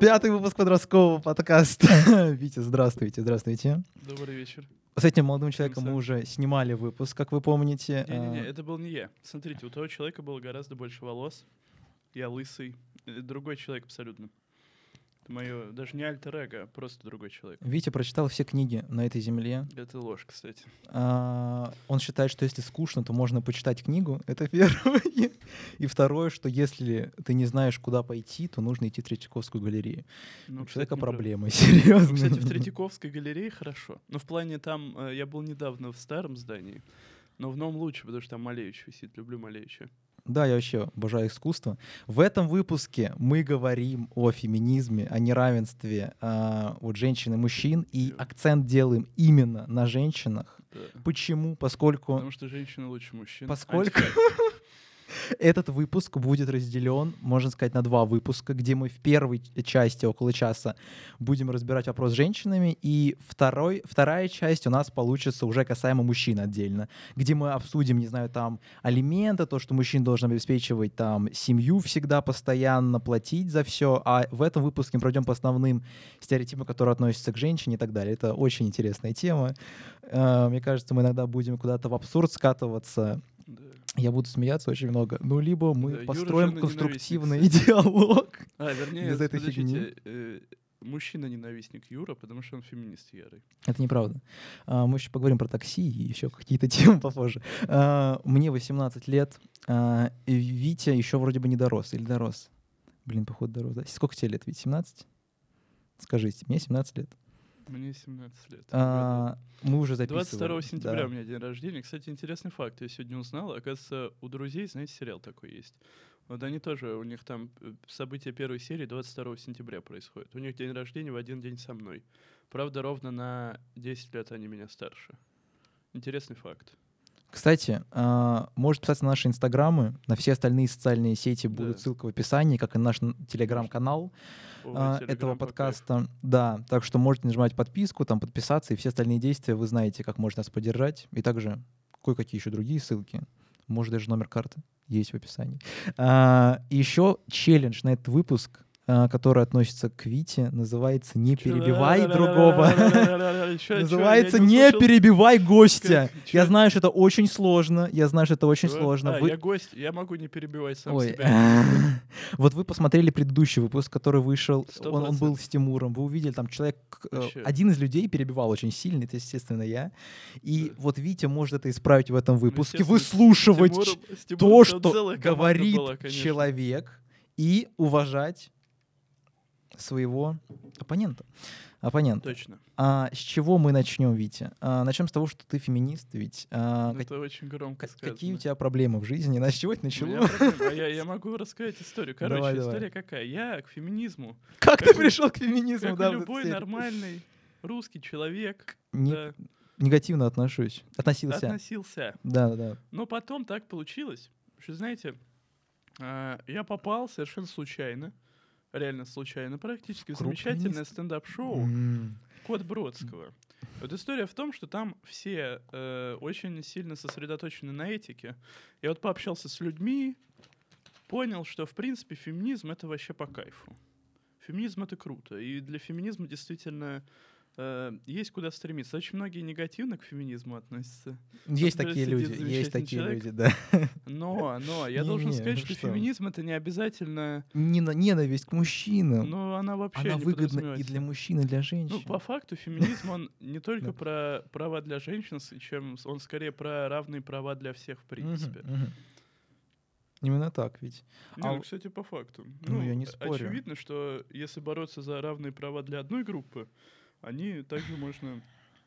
Пятый выпуск подросткового подкаста. Витя, здравствуйте, здравствуйте. Добрый вечер. С этим молодым человеком мы уже снимали выпуск, как вы помните. Не-не-не, А, это был не я. Смотрите, у того человека было гораздо больше волос. Я лысый. Э, Другой человек абсолютно. Мое даже не альтер эго, а просто другой человек. Витя прочитал все книги на этой земле. Это ложь, кстати. А, Он считает, что если скучно, то можно почитать книгу. Это первое. И второе, что если ты не знаешь, куда пойти, то нужно идти в Третьяковскую галерею. Ну, У человека проблемы, Ну, серьезно. кстати, в Третьяковской галерее хорошо. Но в плане там, э, я был недавно в старом здании, но в новом лучше, потому что там Малевич висит. Люблю Малевича. Да, я вообще обожаю искусство. В этом выпуске мы говорим о феминизме, о неравенстве а, вот женщин и мужчин, и акцент делаем именно на женщинах. Да. Почему? Поскольку Потому что женщина лучше мужчин. Поскольку- Антифакт. Этот выпуск будет разделен, можно сказать, на два выпуска, где мы в первой части около часа будем разбирать вопрос с женщинами, и второй, вторая часть у нас получится уже касаемо мужчин отдельно, где мы обсудим, не знаю, там алименты, то, что мужчина должен обеспечивать там семью всегда постоянно, платить за все, а в этом выпуске мы пройдем по основным стереотипам, которые относятся к женщине и так далее. Это очень интересная тема. Э, Мне кажется, мы иногда будем куда-то в абсурд скатываться, Да. я буду смеяться очень много. Ну, либо мы Да, Юра построим жена-ненавистник, конструктивный диалог. А, вернее, Без этой подождите, э, мужчина-ненавистник Юра, потому что он феминист ярый. Это неправда. А, Мы еще поговорим про такси и еще какие-то темы попозже. А, Мне 18 лет. а, Витя еще вроде бы не дорос. Или дорос? Блин, походу дорос. да? Сколько тебе лет, Витя? 17? Скажите, мне 17 лет. Мне 17 лет. А, Мы уже записываем. 22 сентября да. у меня день рождения. Кстати, интересный факт. Я сегодня узнал. Оказывается, у друзей, знаете, сериал такой есть. Вот они тоже, у них там э, события первой серии 22 сентября происходит. У них день рождения в один день со мной. Правда, ровно на 10 лет они меня старше. Интересный факт. Кстати, а, можете писать на наши инстаграмы, на все остальные социальные сети Да. ссылка в описании, как и наш телеграм-канал. А, этого по подкаста. Да, так что можете нажимать подписку, там подписаться, и все остальные действия вы знаете, как можно нас поддержать. И также кое-какие еще другие ссылки. Может, даже номер карты есть в описании. А, еще челлендж на этот выпуск, а, который относится к Вите, называется «Не перебивай другого». Называется «Не перебивай гостя». Я знаю, что это очень сложно. Я знаю, что это очень сложно. Я гость, я могу не перебивать сам себя. вот вы посмотрели предыдущий выпуск, который вышел, он, был с Тимуром, вы увидели, там человек, один из людей перебивал очень сильно, это, естественно, я. И вот Витя может это исправить в этом выпуске, выслушивать то, что говорит человек, и уважать своего оппонента. Оппонента. Точно. А с чего мы начнем, Витя? А, начнем с того, что ты феминист, ведь. А, как- Это очень громко как- сказано. какие у тебя проблемы в жизни? На с чего это У меня начало? А я, я могу рассказать историю. Короче, Давай, давай. история какая? Я к феминизму, Как ты как- пришел к феминизму? как да, любой нормальный русский человек, Не- да, негативно отношусь. Относился. относился. Да, да, да. Но потом так получилось, что, знаете, а, я попал совершенно случайно, реально случайно, практически, Крупный замечательное стендап-шоу М. Код Бродского. Вот история в том, что там все э, очень сильно сосредоточены на этике. Я вот пообщался с людьми, понял, что в принципе феминизм это вообще по кайфу. Феминизм это круто. И для феминизма действительно э, есть куда стремиться. Очень многие негативно к феминизму относятся. Есть Например, такие люди, есть такие человек. люди, да. Но, но я должен Не-не, сказать, ну что что? феминизм это не обязательно. Нена- Ненависть к мужчинам. Но она вообще Она не выгодна и для мужчин, и для женщин. Ну, по факту, феминизм, он не только про права для женщин, чем он скорее про равные права для всех, в принципе. Именно так ведь. Не, А ну, кстати, по факту. Ну, я не спорю. Очевидно, что если бороться за равные права для одной группы, они также можно...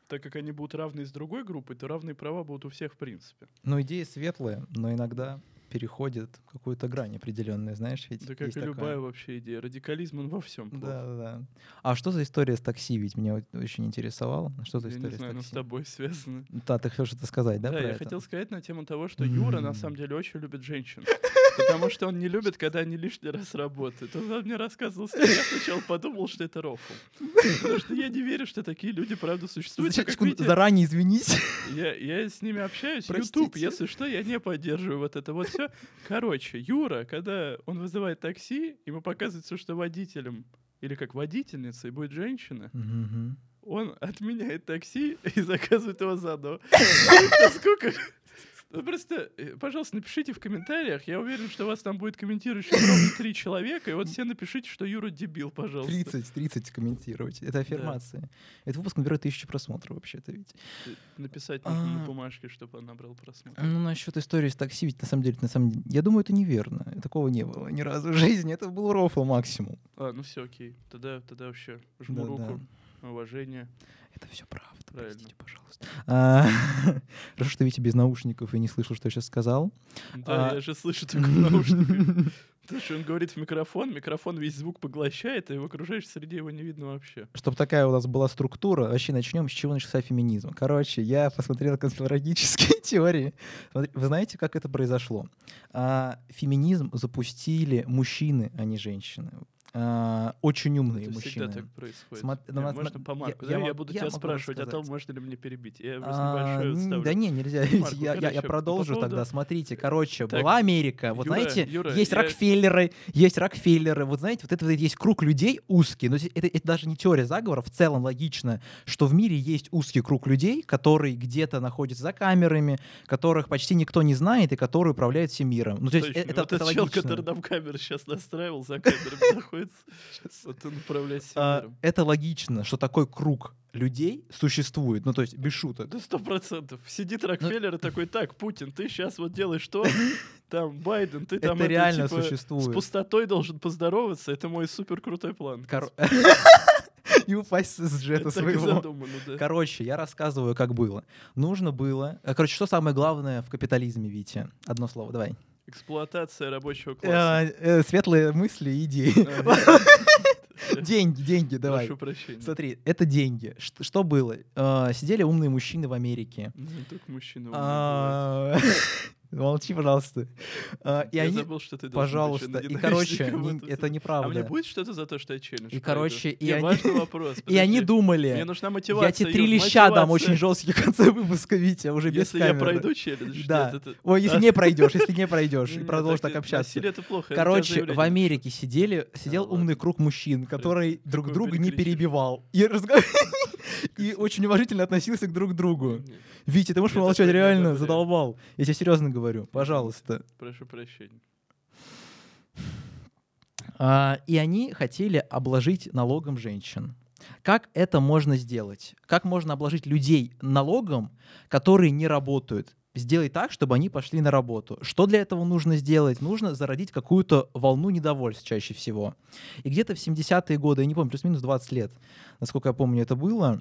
Так как они будут равны с другой группой, то равные права будут у всех в принципе. Ну, идея светлая, но иногда переходит какую-то грань определенную, знаешь, ведь Да как и такая. любая вообще идея. Радикализм, он во всем плохо. Да, да, да. А что за история с такси? Ведь меня очень интересовало. Что за Я история не знаю, с но с такси? тобой связано. Да, ты хотел что-то сказать, да, Да, я это? хотел сказать на тему того, что Юра на самом деле очень любит женщин. Потому что он не любит, когда они лишний раз работают. Он мне рассказывал, ним, я сначала подумал, что это рофл. Потому что я не верю, что такие люди правда существуют. Как Секундочку, видите, заранее извинись. я, я с ними общаюсь. Простите. YouTube, если что, я не поддерживаю вот это вот все. Короче, Юра, когда он вызывает такси, ему показывается, что водителем или как водительница, и будет женщина, он отменяет такси и заказывает его заново. Насколько... Ну, Просто, э, пожалуйста, напишите в комментариях. Я уверен, что у вас там будет комментирующих ровно три человека. И вот все напишите, что Юра дебил, пожалуйста. 30, 30 комментировать. Это аффирмация. Этот выпуск наберет тысячу просмотров вообще-то ведь. Э, Написать нужно на А. бумажке, чтобы он набрал просмотр. Ну, насчет истории с такси, ведь на самом деле, на самом деле, я думаю, это неверно. Такого не было ни разу в жизни. Это был рофл максимум. А, ну все, окей. Тогда, тогда вообще жму Да-да. руку. Уважение. Это все правда, Правильно. простите, пожалуйста. А, Хорошо, что Витя без наушников и не слышал, что я сейчас сказал. Да, А. я же слышу только в наушниках. Потому что он говорит в микрофон, микрофон весь звук поглощает, и в окружающей среде его не видно вообще. Чтобы такая у нас была структура, вообще начнем, с чего начался феминизм. Короче, я посмотрел конспирологические теории. Вы знаете, как это произошло? А, феминизм запустили мужчины, а не женщины. А, очень умные Это всегда мужчины. так происходит. Смотри, Не, ну, вот можно по я- марку? я Да, Я, мог- буду я тебя спрашивать о том, можно ли мне перебить. Я А, ставлю. Да не, нельзя. Марку, я, я- я продолжу по тогда. поводу- Смотрите, короче, Так, была Америка. Вот Юра, знаете, Юра, есть я- Рокфеллеры, есть Рокфеллеры. Вот знаете, вот это вот есть круг людей узкий. Но это, это даже не теория заговора, в целом логично, что в мире есть узкий круг людей, которые где-то находятся за камерами, которых почти никто не знает и которые управляют всем миром. Ну, то есть Точно. э- это, вот это этот чел, логично. который нам камеру сейчас настраивал, за камерами находится. Вот он управляет всем А, это логично, что такой круг людей существует. Ну, то есть без шуток. Да сто процентов. Ну Сидит Рокфеллер и такой, так, Путин, ты сейчас вот делаешь то, там, Байден, ты там Это реально типа, существует. с пустотой должен поздороваться, это мой супер крутой план. Кор- И упасть с джета своего. задумано, да. Короче, я рассказываю, как было. Нужно было... э, Короче, что самое главное в капитализме, Витя? Одно слово, давай. Эксплуатация рабочего класса. Э, э, Светлые мысли и идеи. Деньги, деньги, давай. Прошу прощения. Смотри, это деньги. Что было? Э, Сидели умные мужчины в Америке. Ну, только мужчины бывать. А, Молчи, пожалуйста. А, И Я они... забыл, что ты Пожалуйста. И, короче, не- это А мне неправда. будет что-то за то, что я челлендж И, короче, и они- важный вопрос. И они думали... Мне нужна мотивация. Я тебе три леща дам очень жестких в конце выпуска, Витя, уже без Если я камеры. пройду челлендж, Да. это- Ой, если не пройдешь, если не пройдешь, и продолжишь так и- общаться. это плохо. Короче, в. Америке сидели, сидел умный круг мужчин, который друг друга не перебивал. И, и очень уважительно относился к друг другу. Витя, ты можешь помолчать, реально задолбал. Я тебе серьезно говорю, пожалуйста. Прошу прощения. А, и они хотели обложить налогом женщин. Как это можно сделать? Как можно обложить людей налогом, которые не работают? Сделать так, чтобы они пошли на работу. Что для этого нужно сделать? Нужно зародить какую-то волну недовольств чаще всего. И где-то в 70-е годы, я не помню, плюс-минус 20 лет, насколько я помню, это было,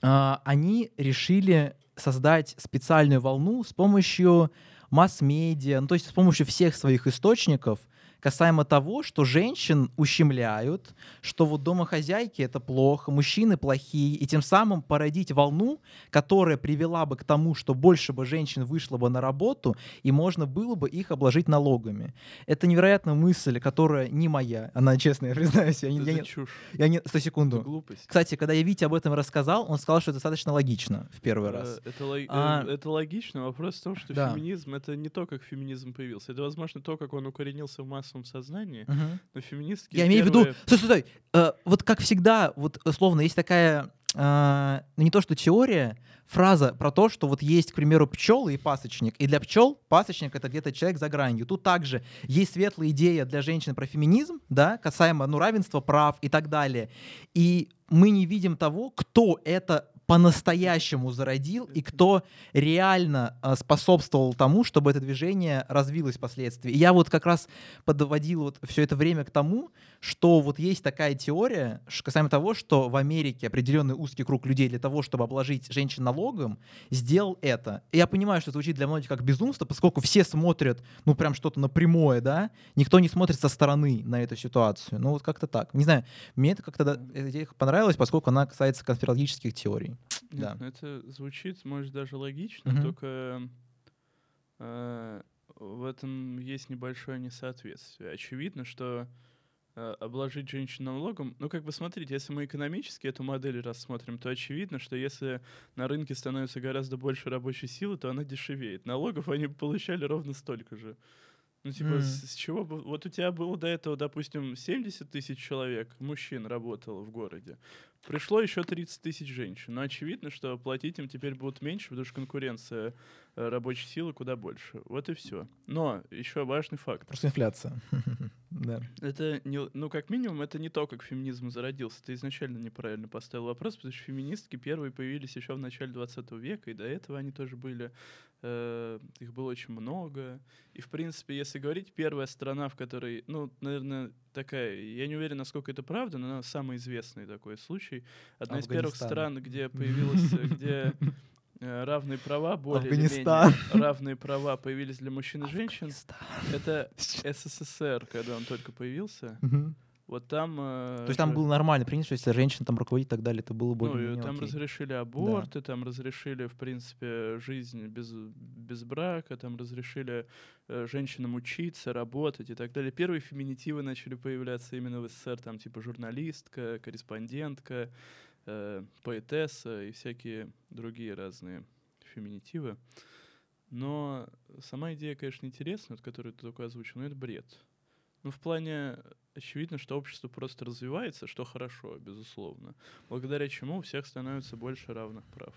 а, они решили создать специальную волну с помощью масс-медиа, ну, то есть с помощью всех своих источников, касаемо того, что женщин ущемляют, что вот домохозяйки это плохо, мужчины плохие, и тем самым породить волну, которая привела бы к тому, что больше бы женщин вышло бы на работу, и можно было бы их обложить налогами. Это невероятная мысль, которая не моя, она честно, я признаюсь, я не... Это Я не, чушь. я не- сто Это секунду. глупость. Кстати, когда я Вите об этом рассказал, он сказал, что это достаточно логично в первый Э, раз. Это, лог- э, А- это логично. Вопрос в том, что Да. феминизм это не то, как феминизм появился. Это, возможно, то, как он укоренился в массовом сознании. Мгм. Но феминистки. Я имею в виду, стой, стой, стой, Э, вот как всегда, вот условно есть такая, э, ну не то что теория, фраза про то, что вот есть, к примеру, пчелы и пасочник, и для пчел пасочник это где-то человек за гранью. Тут также есть светлая идея для женщин про феминизм, да, касаемо ну равенства прав и так далее. И мы не видим того, кто это по-настоящему зародил и кто реально э, способствовал тому, чтобы это движение развилось впоследствии. И я вот как раз подводил вот все это время к тому, что вот есть такая теория касаемо того, что в Америке определенный узкий круг людей для того, чтобы обложить женщин налогом, сделал это. И я понимаю, что звучит для многих как безумство, поскольку все смотрят, ну, прям что-то напрямую, да, никто не смотрит со стороны на эту ситуацию. Ну, вот как-то так. Не знаю, мне это как-то эта идея понравилась, поскольку она касается конспирологических теорий. Да. Нет, ну это звучит, может, даже логично, Мгм. только э, в этом есть небольшое несоответствие. Очевидно, что э, обложить женщин налогом, ну, как бы смотрите, если мы экономически эту модель рассмотрим, то очевидно, что если на рынке становится гораздо больше рабочей силы, то она дешевеет. Налогов они получали ровно столько же. Ну, типа, М. с, с чего бы... Вот у тебя было до этого, допустим, 70 тысяч человек, мужчин работало в городе. Пришло еще 30 тысяч женщин. Но очевидно, что платить им теперь будут меньше, потому что конкуренция э, рабочей силы куда больше. Вот и все. Но еще важный факт. Просто инфляция. Да. Это не, ну, как минимум, это не то, как феминизм зародился. Ты изначально неправильно поставил вопрос, потому что феминистки первые появились еще в начале 20 века, и до этого они тоже были. Э, их было очень много. И, в принципе, если говорить, первая страна, в которой, ну, наверное, такая, я не уверен, насколько это правда, но она самый известный такой случай. Одна из первых стран, где появилась, э, где э, равные права, более или менее равные права появились для мужчин и женщин, это СССР, когда он только появился. Вот там... э, То есть там было нормально принято, что если женщина там руководит и так далее, это было Ну, более и там разрешили аборты, там разрешили, в принципе, жизнь без, без брака, там разрешили э, женщинам учиться, работать и так далее. Первые феминитивы начали появляться именно в СССР, там типа журналистка, корреспондентка, э, поэтесса и всякие другие разные феминитивы. Но сама идея, конечно, интересная, вот, которую ты только озвучил, но это бред. Ну, в плане, очевидно, что общество просто развивается, что хорошо, безусловно. Благодаря чему у всех становится больше равных прав.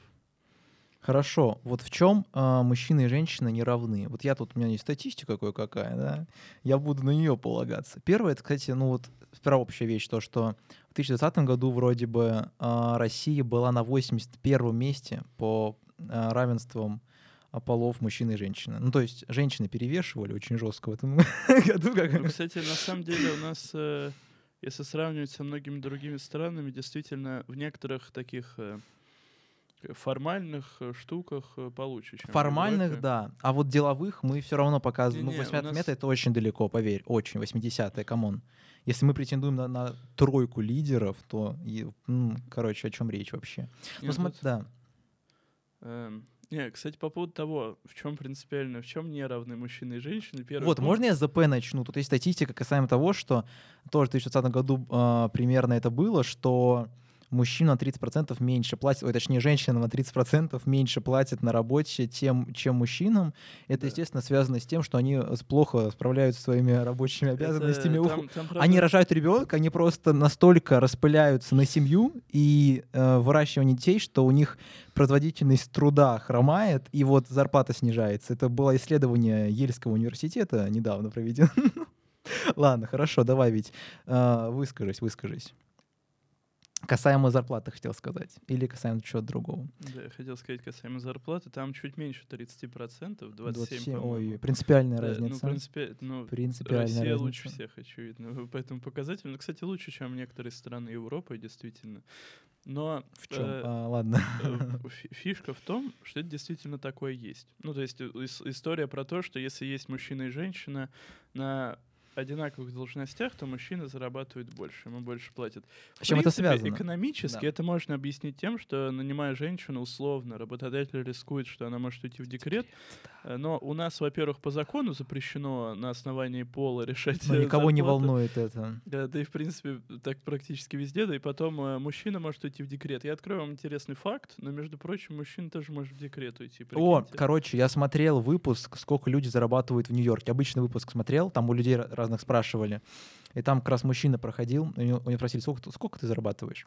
Хорошо. Вот в чем мужчины и женщины не равны? Вот я тут, у меня есть статистика кое-какая, да? Я буду на нее полагаться. Первое, это, кстати, ну вот вторая общая вещь, то, что в 2020 году вроде бы а, Россия была на 81 месте по а, равенствам а, полов мужчин и женщины. Ну, то есть женщины перевешивали очень жестко в этом году. Ну, Как... кстати, на самом деле у нас, э, если сравнивать со многими другими странами, действительно в некоторых таких э, формальных э, штуках получше, Формальных, да. А вот деловых мы все равно показываем. Ну, Не-не, у 80 нас- метров это очень далеко, поверь. Очень. 80-е, come on. Если мы претендуем на, на тройку лидеров, то, и, м, короче, о чем речь вообще? ну, Нет, смо- тут, да. эм, не, кстати, по поводу того, в чем принципиально, в чем не равны мужчины и женщины. Первый Вот, пункт- можно я с ЗП начну? Тут есть статистика касаемо того, что тоже в 2020 году а, примерно это было, что мужчина на 30% меньше платит, ой, точнее, женщина на 30% меньше платит на работе, тем, чем мужчинам. Это, Да. естественно, связано с тем, что они плохо справляются со своими рабочими Это- обязанностями. Ух, там- там, Они рожают ребенка, они просто настолько распыляются на семью и э, выращивание детей, что у них производительность труда хромает, и вот зарплата снижается. Это было исследование Ельского университета недавно проведено. Ладно, хорошо, давай, ведь выскажись, выскажись. Касаемо зарплаты хотел сказать. Или касаемо чего-то другого. Да, я хотел сказать касаемо зарплаты, там чуть меньше 30%, 27, 27, по-моему. ой, принципиальная Да, Ну, разница. принципе, ну, Принципиальная Россия разница. лучше всех, очевидно, по этому показателю. Ну, кстати, лучше, чем некоторые страны Европы, действительно. Но В чем? э, А, ладно. э, фи- фишка в том, что это действительно такое есть. Ну, то есть э, ис- история про то, что если есть мужчина и женщина на одинаковых должностях, то мужчина зарабатывает больше, ему больше платят. В чем это связано? Экономически Да. это можно объяснить тем, что нанимая женщину условно, работодатель рискует, что она может уйти в декрет. Но у нас, во-первых, по закону запрещено на основании пола решать. Но никого не зарплату. волнует это. Да, да и в принципе так практически везде, да и потом э, мужчина может уйти в декрет. Я открою вам интересный факт, но между прочим, мужчина тоже может в декрет уйти. О, прикиньте. короче, я смотрел выпуск, сколько люди зарабатывают в Нью-Йорке. Обычный выпуск смотрел, там у людей разных спрашивали. И там как раз мужчина проходил, у него, у него спросили, сколько, ты- сколько ты зарабатываешь?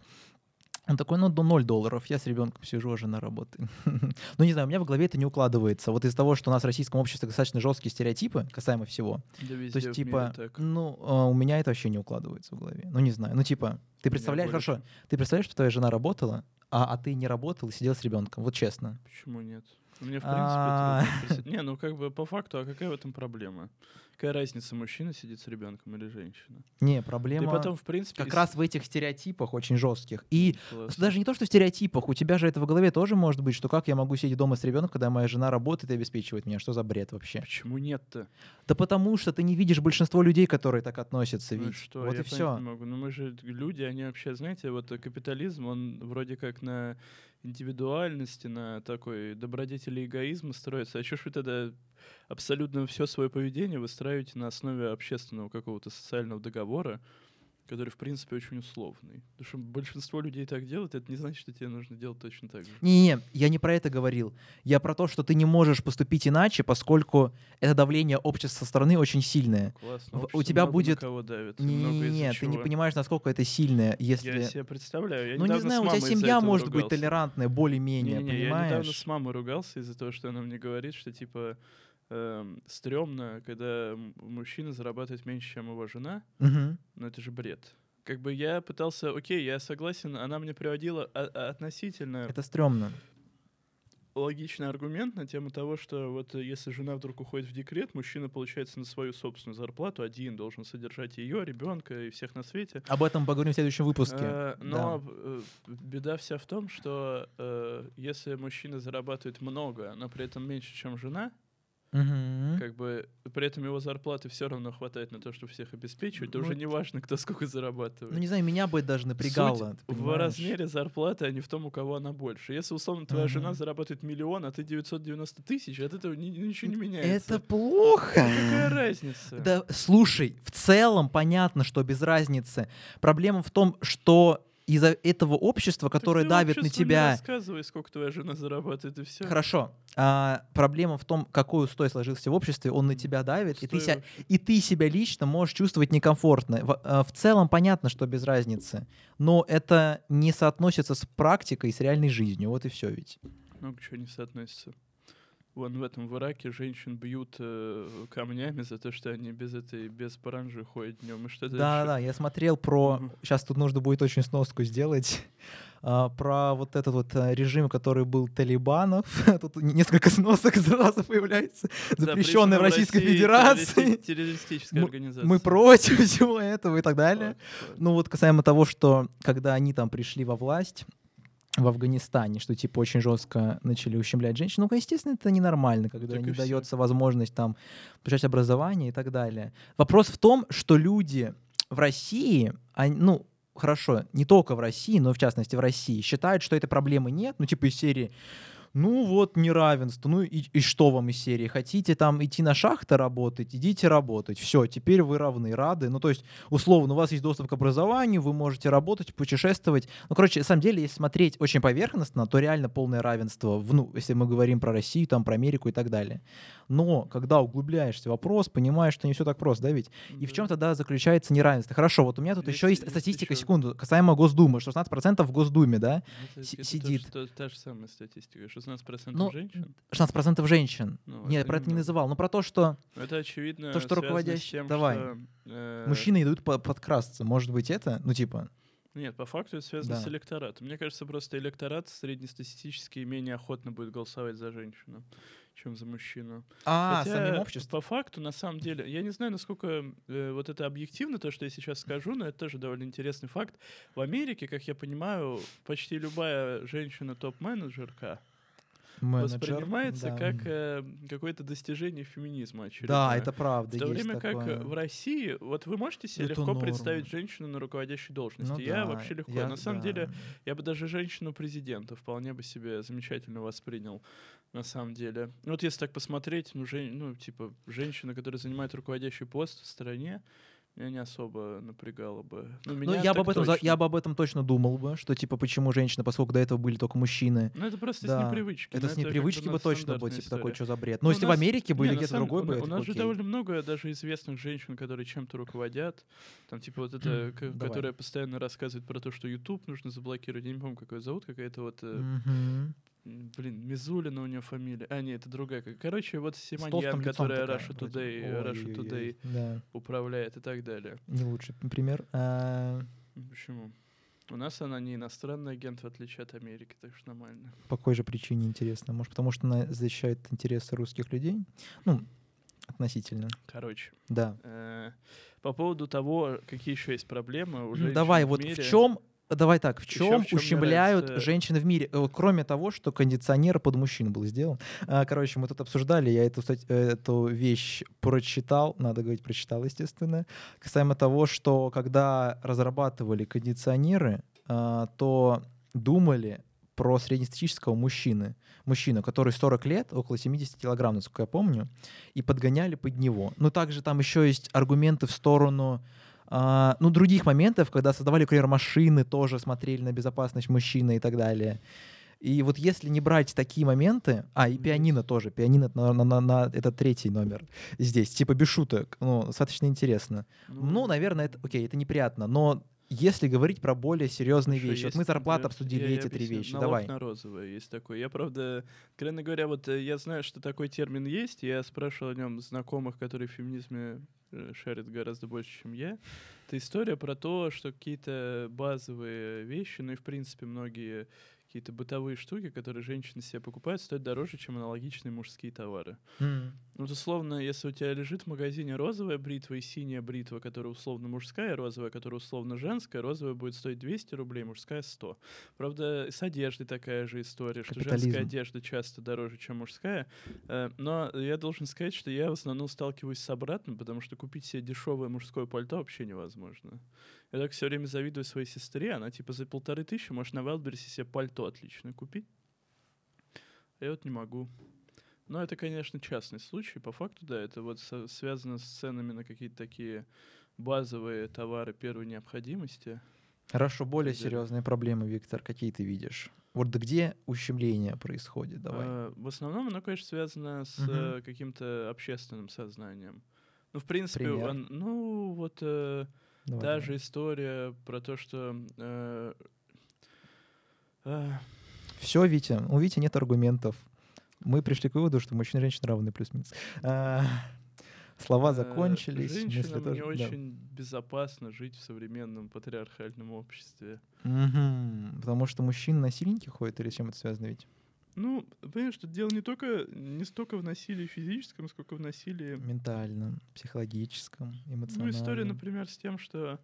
Он такой, ну, до 0 долларов, я с ребенком сижу, а жена работает. ну, не знаю, у меня в голове это не укладывается. Вот из-за того, что у нас в российском обществе достаточно жесткие стереотипы касаемо всего. Да То есть, типа, ну, а, у меня это вообще не укладывается в голове. Ну, не знаю. Ну, типа, ты представляешь, хорошо, ты представляешь, что твоя жена работала, а, а ты не работал и сидел с ребенком. Вот честно. Почему нет? Мне, в А. принципе, представить. Не, ну как бы по факту, а какая в этом проблема? Какая разница, мужчина сидит с ребенком или женщина? Не, Да и проблема... потом, в принципе... как раз в этих стереотипах очень жестких. И Классно. даже не то, что в стереотипах, у тебя же это в голове тоже может быть, что как я могу сидеть дома с ребенком, когда моя жена работает и обеспечивает меня. Что за бред вообще? Почему нет-то? Да потому что ты не видишь большинство людей, которые так относятся. Ну и ведь. что, вот я и все. не могу. Ну мы же люди, они вообще, знаете, вот капитализм, он вроде как на индивидуальности, на такой добродетели эгоизма строится. А чё ж вы тогда абсолютно все свое поведение выстраиваете на основе общественного какого-то социального договора, который, в принципе, очень условный. Потому что большинство людей так делают, это не значит, что тебе нужно делать точно так же. Не-не, я не про это говорил. Я про то, что ты не можешь поступить иначе, поскольку это давление общества со стороны очень сильное. Классно. В- у тебя будет- кого давит, Нет, ты не чего. понимаешь, насколько это сильное, если... Я себе представляю. Я ну, не знаю, у тебя семья может быть ругался. толерантная, более-менее, Не-не-не, я недавно понимаешь? с мамой ругался из-за того, что она мне говорит, что типа эм, стрёмно, когда мужчина зарабатывает меньше, чем его жена. Мгм. Но это же бред. Как бы я пытался, окей, я согласен, она мне приводила а- а- относительно Это стрёмно. логичный аргумент на тему того, что вот э, если жена вдруг уходит в декрет, мужчина, получается, на свою собственную зарплату один должен содержать ее, ребенка и всех на свете. Об этом поговорим в следующем выпуске. Э, Но э, беда вся в том, что э, если мужчина зарабатывает много, но при этом меньше, чем жена, Мгм. как бы при этом его зарплаты все равно хватает на то, чтобы всех обеспечивать, то Ну, уже не важно, кто сколько зарабатывает. Ну, не знаю, меня бы даже напрягало. Суть в размере зарплаты, а не в том, у кого она больше. Если, условно, твоя жена Мгм. зарабатывает миллион, а ты 990 тысяч, от этого ни- ничего не меняется. Это плохо. Какая разница? Да, слушай, в целом понятно, что без разницы. Проблема в том, что из-за этого общества, Так которое ты давит на обществу не тебя... рассказывай, сколько твоя жена зарабатывает, и все. Хорошо. А, проблема в том, какой устой сложился в обществе, он на тебя давит, и ты, ся- и ты себя лично можешь чувствовать некомфортно. В, а, в целом понятно, что без разницы, но это не соотносится с практикой, с реальной жизнью. Вот и все ведь. Много чего не соотносится. Вон в этом в Ираке женщин бьют э, камнями за то, что они без этой, без паранжи ходят днем. И что Да, да, я смотрел про. Мгм. Сейчас тут нужно будет очень сноску сделать. а, про вот этот вот а, режим, который был талибанов. Тут несколько сносок сразу появляется. Запрещенный в Российской Федерации. Террористическая Мы- организация. Мы против всего этого и так далее. Факт, факт. Ну вот касаемо того, что когда они там пришли во власть в Афганистане, что типа очень жестко начали ущемлять женщин. Ну, естественно, это ненормально, когда Так не дается возможность там получать образование и так далее. Вопрос в том, что люди в России, они, ну, хорошо, не только в России, но в частности в России, считают, что этой проблемы нет, ну, типа из серии ну вот неравенство, ну и, и что вам из серии? Хотите там идти на шахты работать, идите работать. Все, теперь вы равны, рады. Ну то есть, условно, у вас есть доступ к образованию, вы можете работать, путешествовать. Ну, короче, на самом деле, если смотреть очень поверхностно, то реально полное равенство, в, ну, если мы говорим про Россию, там, про Америку и так далее. Но когда углубляешься в вопрос, понимаешь, что не все так просто, да, ведь? И в чем тогда заключается неравенство? Хорошо, вот у меня тут Есть- еще есть есть статистика, ещё. секунду, касаемо Госдумы, 16% в Госдуме, да? Си- это сидит. тоже та же самая статистика. 16% Ну, женщин. 16% женщин. Ну, Нет, это про это не называл. Но про то, что Это очевидно. То, что руководящий- тем, давай. что, э, мужчины идут по- подкрасться. Может быть, это? Ну, типа. Нет, по факту это связано Да. с электоратом. Мне кажется, просто электорат среднестатистически менее охотно будет голосовать за женщину, чем за мужчину. А, Хотя, самим обществом. По факту, на самом деле, я не знаю, насколько э, вот это объективно, то, что я сейчас скажу, но это тоже довольно интересный факт. В Америке, как я понимаю, почти любая женщина топ-менеджерка Менеджер, воспринимается да. как э, какое-то достижение феминизма Да, очередное. это правда. В то время как такое. в России, вот вы можете себе легко норма. представить женщину на руководящей должности. Ну я да, вообще легко. я- на самом да. деле, я бы даже женщину-президента вполне бы себе замечательно воспринял. На самом деле. Вот если так посмотреть, ну, жен- ну, типа, женщина, которая занимает руководящий пост в стране, меня не особо напрягало бы. Ну, Ну, меня я бы, об этом, точно. я бы об этом точно думал бы, что, типа, почему женщины, поскольку до этого были только мужчины. Ну, это просто Да, с непривычки. Это ну, с непривычки бы точно было, типа, такой, что за бред. Ну, Но у если в нас- Америке были где-то другой у, бы, это у нас же окей. довольно много даже известных женщин, которые чем-то руководят. Там, типа, вот это, Давай. которая постоянно рассказывает про то, что YouTube нужно заблокировать. Я не помню, как ее зовут, какая-то вот... э, Блин, Мизулина у нее фамилия. А, нет, это другая. Короче, вот Симоньян, которая Russia. Today, Russia Ой-ой-ой, Today Да, управляет и так далее. не лучший пример. А, Почему? У нас она не иностранный агент, в отличие от Америки, так что нормально. по какой же причине интересно? Может, потому что она защищает интересы русских людей? Ну, относительно. Короче, Да. э, по поводу того, какие еще есть проблемы у Ну, Давай, в вот мире. в чем, давай так, в чем в мне ущемляют нравится- женщины в мире? Э, Кроме того, что кондиционер под мужчин был сделан. А, Короче, мы тут обсуждали, я эту, э, эту вещь прочитал, надо говорить, прочитал, естественно, касаемо того, что когда разрабатывали кондиционеры, а, то думали про среднестатистического мужчины, мужчину, который 40 лет, около 70 килограмм, насколько я помню, и подгоняли под него. Но также там еще есть аргументы в сторону а, ну, других моментов, когда создавали, например, машины, тоже смотрели на безопасность мужчины и так далее. И вот если не брать такие моменты, а, и пианино тоже, пианино на, на, на, на- это третий номер здесь, типа без шуток, ну, достаточно интересно. Ну, наверное, это, окей, это неприятно, но если говорить про более серьезные Хорошо, вещи, вот мы зарплату например, обсудили я- я эти три объясню. вещи, Налог давай. на розовое есть такой. Я, правда, откровенно говоря, вот э, я знаю, что такой термин есть, я спрашивал о нем знакомых, которые в феминизме э, шарят гораздо больше, чем я. Это история про то, что какие-то базовые вещи, ну и, в принципе, многие какие-то бытовые штуки, которые женщины себе покупают, стоят дороже, чем аналогичные мужские товары. Ну, вот условно, если у тебя лежит в магазине розовая бритва и синяя бритва, которая условно мужская, розовая, которая условно женская, розовая будет стоить 200 рублей, мужская 100. Правда, с одеждой такая же история, что женская Капитализм. одежда часто дороже, чем мужская. Э, Но я должен сказать, что я в основном сталкиваюсь с обратным, потому что купить себе дешевое мужское пальто вообще невозможно. Я так все время завидую своей сестре, она типа за полторы тысячи может на Wildberries себе пальто отлично купить. А я вот не могу. Но это, конечно, частный случай. По факту, да, это вот со- связано с ценами на какие-то такие базовые товары первой необходимости. Хорошо, более далее. серьезные проблемы, Виктор, какие ты видишь? Вот где ущемление происходит? Давай. А, в основном оно, конечно, связано с э, каким-то общественным сознанием. Ну, в принципе, он- ну, вот э, Давай, та давай. же история про то, что... э, э, Все, Витя, у Вити нет аргументов. Мы пришли к выводу, что мужчины и женщины равны плюс-минус. А, Слова э, закончились. Женщинам тоже- не да. очень безопасно жить в современном патриархальном обществе. Мгм. Потому что мужчины насильники ходят или с чем это связано, ведь? Ну, понимаешь, тут дело не только не столько в насилии физическом, сколько в насилии. Ментальном, психологическом, эмоциональном. Ну, история, например, с тем, что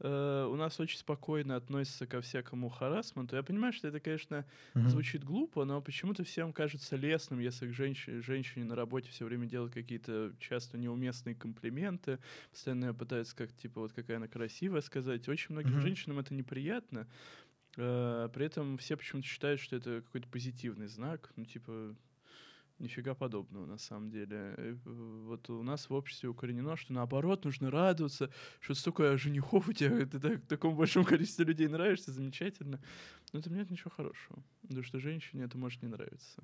э, у нас очень спокойно относятся ко всякому харасменту. Я понимаю, что это, конечно, Мгм. звучит глупо, но почему-то всем кажется лестным, если к женщине, женщине на работе все время делают какие-то часто неуместные комплименты, постоянно пытаются как типа вот какая она красивая сказать. Очень многим Мгм. женщинам это неприятно. Э, при этом все почему-то считают, что это какой-то позитивный знак. Ну, типа, нифига подобного на самом деле. Э, Вот у нас в обществе укоренено, что наоборот нужно радоваться, что столько женихов у тебя, ты так, такому большому количеству людей нравишься, замечательно. Но это нет ничего хорошего. Потому что женщине это может не нравиться.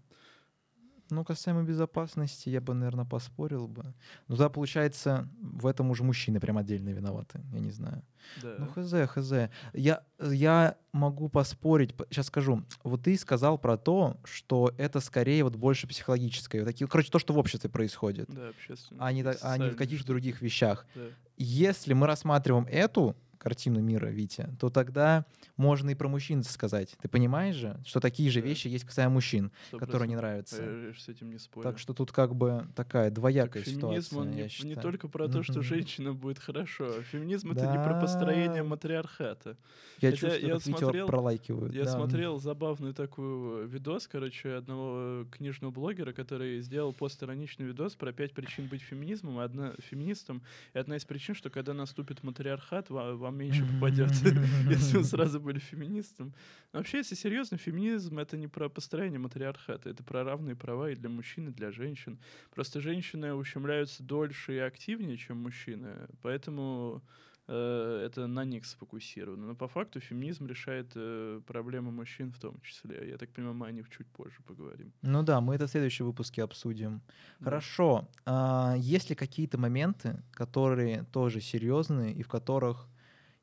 Ну, касаемо безопасности, я бы, наверное, поспорил бы. Ну, да, получается, в этом уже мужчины прям отдельно виноваты. Я не знаю. Да. Ну, хз, хз. Я, я могу поспорить, сейчас скажу. Вот ты сказал про то, что это скорее вот больше психологическое. Вот такие, короче, то, что в обществе происходит, да, общественно. а не, а не в каких-то других вещах. Да. Если мы рассматриваем эту картину мира, Витя, то тогда можно и про мужчин сказать. Ты понимаешь же, что такие же Да. вещи есть касаемо мужчин, Сто которые не нравятся. Я с этим не спорю. Так что тут как бы такая Так двоякая феминизм, ситуация, он я не, не считаю. только про то, что женщина будет хорошо. Феминизм это не про построение матриархата. Я Хотя чувствую, я смотрел- пролайкивают. Я да. смотрел забавный такой э, видос, короче, одного э, книжного блогера, который сделал постироничный видос про пять причин быть феминизмом, одна, феминистом. И одна из причин, что когда наступит матриархат, ва- вам меньше попадет, если вы сразу были феминистом. Но вообще, если серьезно, феминизм — это не про построение матриархата, это про равные права и для мужчин, и для женщин. Просто женщины ущемляются дольше и активнее, чем мужчины, поэтому э, это на них сфокусировано. Но по факту феминизм решает э, проблемы мужчин в том числе. Я так понимаю, мы о них чуть позже поговорим. Ну да, мы это в следующем выпуске обсудим. Да. Хорошо. А, есть ли какие-то моменты, которые тоже серьезные и в которых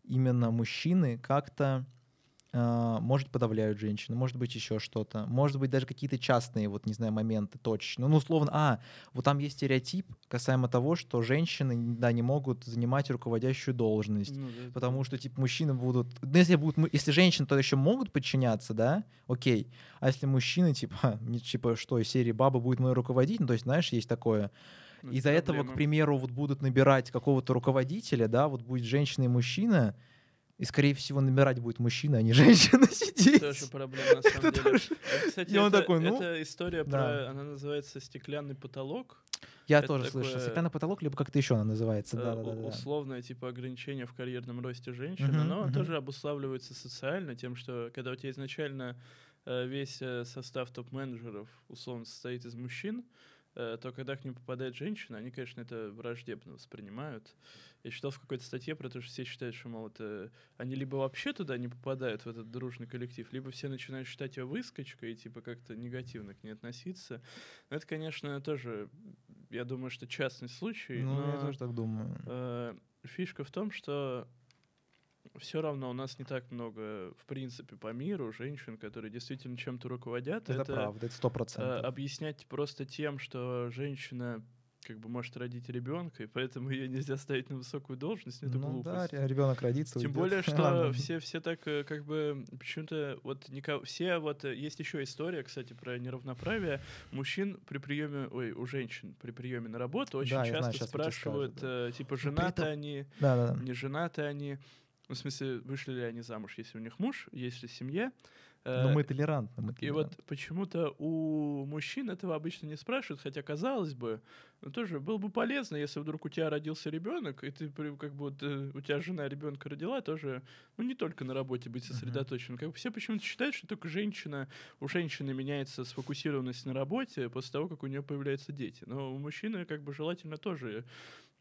именно мужчины как-то, а, может, подавляют женщин, может быть, еще что-то, может быть, даже какие-то частные, вот, не знаю, моменты точно. Ну, условно, а, вот там есть стереотип касаемо того, что женщины, да, не могут занимать руководящую должность. Ну да, Потому что, типа, мужчины будут... Ну, если, будут, если женщины, то еще могут подчиняться, да, окей. А если мужчины, типа, типа, что, из серии «баба будет мной руководить», ну, то есть, знаешь, есть такое. Ну, Из-за этого, к примеру, вот будут набирать какого-то руководителя, да, вот будет женщина и мужчина, и, скорее всего, набирать будет мужчина, а не женщина сидеть. Тоже проблема, на самом Это деле. тоже- Это, Кстати, И он это, такой, ну, это история да. про... Она называется «Стеклянный потолок». Я это тоже слышал. такое- Стеклянный потолок, либо как-то еще она называется. э, Да, да, да, да. условное типа ограничение в карьерном росте женщины, Мгм, но мгм. тоже обуславливается социально тем, что когда у тебя изначально э, весь э, состав топ-менеджеров условно состоит из мужчин, то когда к ним попадает женщина, они, конечно, это враждебно воспринимают. Я читал в какой-то статье про то, что все считают, что, мол, это они либо вообще туда не попадают, в этот дружный коллектив, либо все начинают считать ее выскочкой и, типа, как-то негативно к ней относиться. Но это, конечно, тоже, я думаю, что частный случай. Ну, но, я тоже так думаю. э, фишка в том, что все равно у нас не так много, в принципе, по миру женщин, которые действительно чем-то руководят. Это, правда, это сто э, процентов. объяснять просто тем, что женщина как бы может родить ребенка, и поэтому ее нельзя ставить на высокую должность, это ну да, глупость. ребенок родится. Тем уйдет. более, что все, все так э, как бы почему-то вот никого, все вот э, есть еще история, кстати, про неравноправие мужчин при приеме, ой, у женщин при приеме на работу очень Да, знаю, часто тебе спрашивают, скажут, э, типа при женаты этом- они, Да, да, да. не женаты они, ну, в смысле вышли ли они замуж, если у них муж, есть ли семья. Но Э, мы толерантны. мы и толерантны. вот почему-то у мужчин этого обычно не спрашивают, хотя казалось бы, ну тоже было бы полезно, если вдруг у тебя родился ребенок, и ты как бы э, у тебя жена ребенка родила, тоже, ну не только на работе быть Мгм. сосредоточен. Как бы все почему-то считают, что только женщина, у женщины меняется сфокусированность на работе после того, как у нее появляются дети. Но у мужчины как бы желательно тоже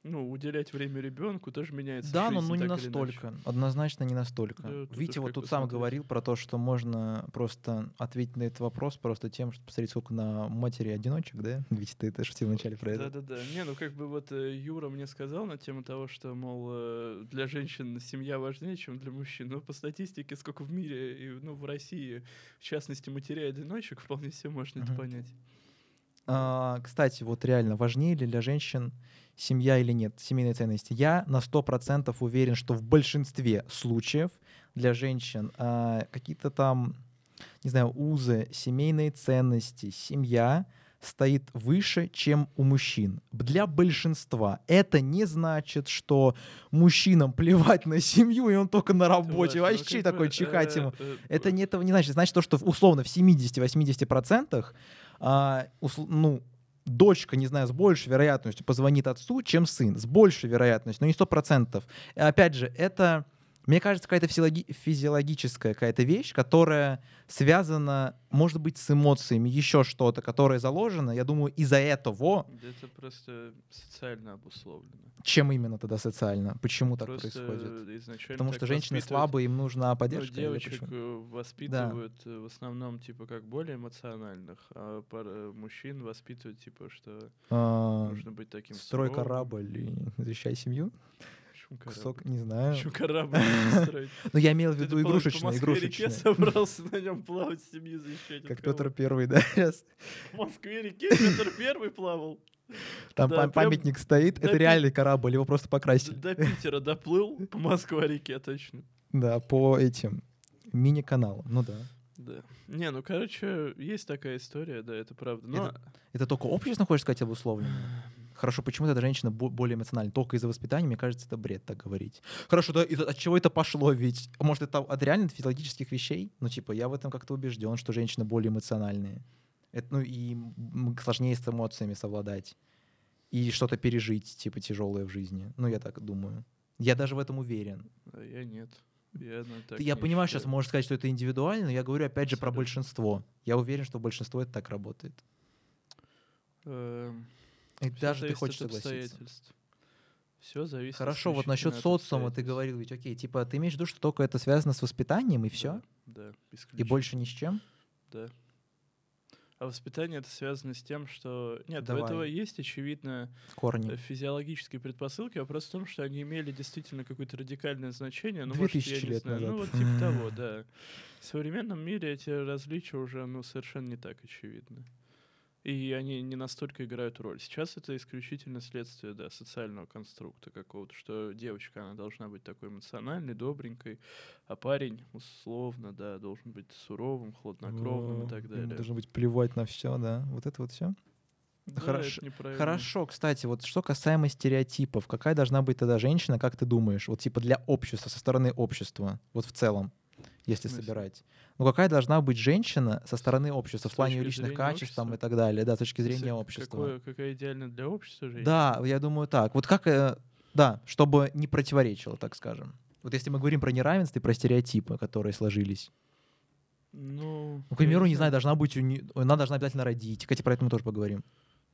ну, уделять время ребенку, тоже меняется. Да, но жизнь ну не или иначе. настолько. Однозначно не настолько. Да, Витя вот тут сам говорил про то, что можно просто ответить на этот вопрос просто тем, что посмотреть, сколько на матери-одиночек, да? Витя, ты это шутил вначале про это. Да-да-да. Не, ну как бы вот э, Юра мне сказал на тему того, что, мол, э, для женщин семья важнее, чем для мужчин. Но по статистике, сколько в мире, и, ну, в России, в частности, матерей-одиночек, вполне себе можно это Мгм. понять. А, кстати, вот реально, важнее ли для женщин семья или нет, семейные ценности? Я на 100% уверен, что в большинстве случаев для женщин а, какие-то там, не знаю, узы, семейные ценности, семья стоит выше, чем у мужчин. Для большинства. Это не значит, что мужчинам плевать на семью, и он только на работе. Вообще как такой чихать э, ему. э, Это не этого не значит. Значит то, что условно в 70-80% а, ну, дочка, не знаю, с большей вероятностью позвонит отцу, чем сын. С большей вероятностью, но не 100%. И опять же, это, мне кажется, какая-то физиологи- физиологическая какая-то вещь, которая связана, может быть, с эмоциями, еще что-то, которое заложено. Я думаю, из-за этого, да Это просто социально обусловлено. чем именно тогда социально, почему так Просто происходит? изначально Потому так что женщины слабые, им нужна Ну, поддержка. или девочек э, воспитывают э, в основном типа как более эмоциональных, а пар- э, мужчин воспитывают типа что А, нужно быть таким Строй суровым. корабль и защищай семью. Кусок, не знаю. Почему корабль строить? Ну, я имел в виду игрушечные, Москве-реке игрушечные. собрался на нем плавать, семью защищать. Как? Петр Первый, да. В Москве-реке Петр Первый плавал. Там Да, прям памятник стоит. до Это реальный корабль, его просто покрасили. До Питера доплыл, по Москва-реке точно. Да, по этим мини-каналам. Ну да. Да. Не, ну, короче, есть такая история, да, это правда. Но Это только общество, хочешь сказать, обусловлено? Хорошо, почему тогда женщина бо- более эмоциональна? Только из-за воспитания, мне кажется, это бред так говорить. Хорошо, да, от чего это пошло? Ведь, может, это от реально физиологических вещей? Ну, типа, я в этом как-то убежден, что женщины более эмоциональные. Это, ну, и сложнее с эмоциями совладать. И что-то пережить, типа, тяжелое в жизни. Ну, я так думаю. Я даже в этом уверен. а я нет. Я, ну, так я понимаю, сейчас считаю. можно сказать, что это индивидуально, но я говорю, опять же, про большинство. Я уверен, что большинство это так работает. Эм, И всё даже ты хочешь от согласиться. Все зависит Хорошо, вот насчет социума ты говорил, ведь окей, типа ты имеешь в виду, что только это связано с воспитанием и все, Да, да, и больше ни с чем? Да. А воспитание это связано с тем, что... Нет, Давай. у этого есть, очевидно, э, Корни. физиологические предпосылки, вопрос в том, что они имели действительно какое-то радикальное значение. Ну, Две может, я тысячи не лет знаю, Ну, назад. вот типа того, да. В современном мире эти различия уже, ну, совершенно не так очевидны. И они не настолько играют роль. Сейчас это исключительно следствие, да, социального конструкта какого-то, что девочка, она должна быть такой эмоциональной, добренькой, а парень, условно, да, должен быть суровым, хладнокровным и так Ему далее. должно быть плевать на все, да. Вот это вот все. Да, хорошо-. Хорошо, кстати, вот что касаемо стереотипов, какая должна быть тогда женщина, как ты думаешь, вот типа для общества, со стороны общества, вот в целом, если В собирать. Ну какая должна быть женщина со стороны общества в С плане точки личных качеств там, и так далее, да, с точки В зрения общества. Какое, какая идеальна для общества женщина? Да, я думаю так. Вот как, э, да, чтобы не противоречило, так скажем. Вот если мы говорим про неравенство и про стереотипы, которые сложились. Ну, Ну, к примеру, не знаю, должна быть, у не- она должна обязательно родить. Кстати, про это мы тоже поговорим.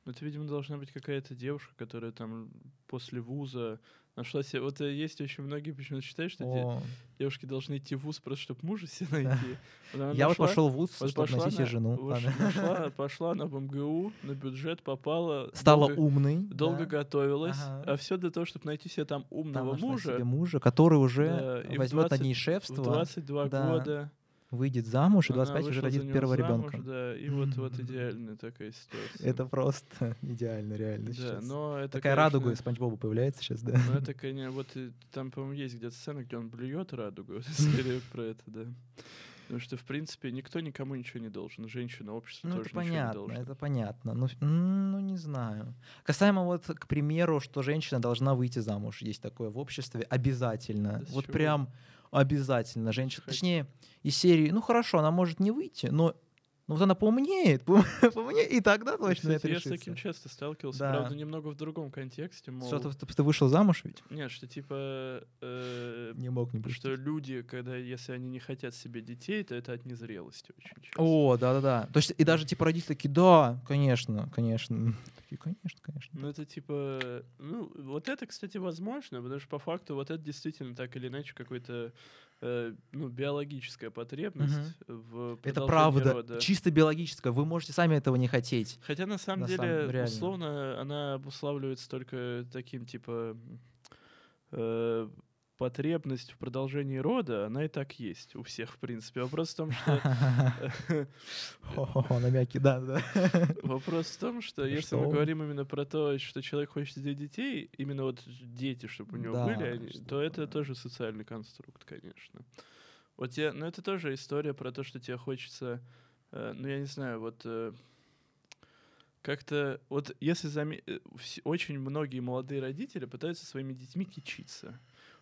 Это, видимо, должна быть какая-то девушка, которая там после вуза нашла себе... Вот э, есть очень многие почему-то считают, что О, девушки должны идти в вуз просто, чтобы мужа себе найти. Вот она Я вот нашла- пошел в ВУЗ, вот чтобы найти себе на- жену. вот нашла- Пошла на МГУ, на бюджет попала. Стала долго- умной. Долго да. готовилась, Ага. а все для того, чтобы найти себе там Там умного нашла мужа. себе мужа, который уже Да, в возьмет над 20 ней В шефство, 22 Да. года. Выйдет замуж и она 25 уже вышла за родит первого замуж, ребенка. Да, и вот, вот идеальная такая ситуация. Это просто идеально, реально Да, сейчас. но это, Такая конечно, радуга из Спанч Боба появляется сейчас, да. Ну, это, конечно, вот и там, по-моему, есть где-то сцена, где он блюет радугу. Вот скорее про это, да. Потому что, в принципе, никто никому ничего не должен. Женщина, общество Ну, тоже это ничего не понятно, должно. это понятно. Ну, ну, не знаю. Касаемо вот, к примеру, что женщина должна выйти замуж. Есть такое в обществе обязательно. Да вот чего? прям обязательно. Женщина, точнее, из серии, ну хорошо, она может не выйти, но ну, вот она поумнеет, поум- поумнеет, и тогда точно это Кстати, я с решится. таким часто сталкивался, Да. правда, немного в другом контексте, мол... Что, ты, ты вышел замуж ведь? Нет, что типа... э, Не мог не что быть. люди, когда, если они не хотят себе детей, то это от незрелости очень часто. О, да-да-да. То есть, и даже типа родители такие, да, конечно, конечно. Такие, конечно, конечно. Ну, это типа... Ну, вот это, кстати, возможно, потому что по факту вот это действительно так или иначе какой-то э, ну, биологическая потребность в Это правда, рода. чисто биологическое. Вы можете сами этого не хотеть. Хотя на самом На деле, самом- реально. условно, она обуславливается только таким, типа, э, потребность в продолжении рода, она и так есть у всех, в принципе. Вопрос в том, что... Хо-хо-хо, на мягкий, да, да. Вопрос в том, что если мы говорим именно про то, что человек хочет себе детей, именно вот дети, чтобы у него были, то это тоже социальный конструкт, конечно. Вот тебе, ну это тоже история про то, что тебе хочется, э, ну я не знаю, вот э, как-то, вот если заме- э, очень многие молодые родители пытаются своими детьми кичиться.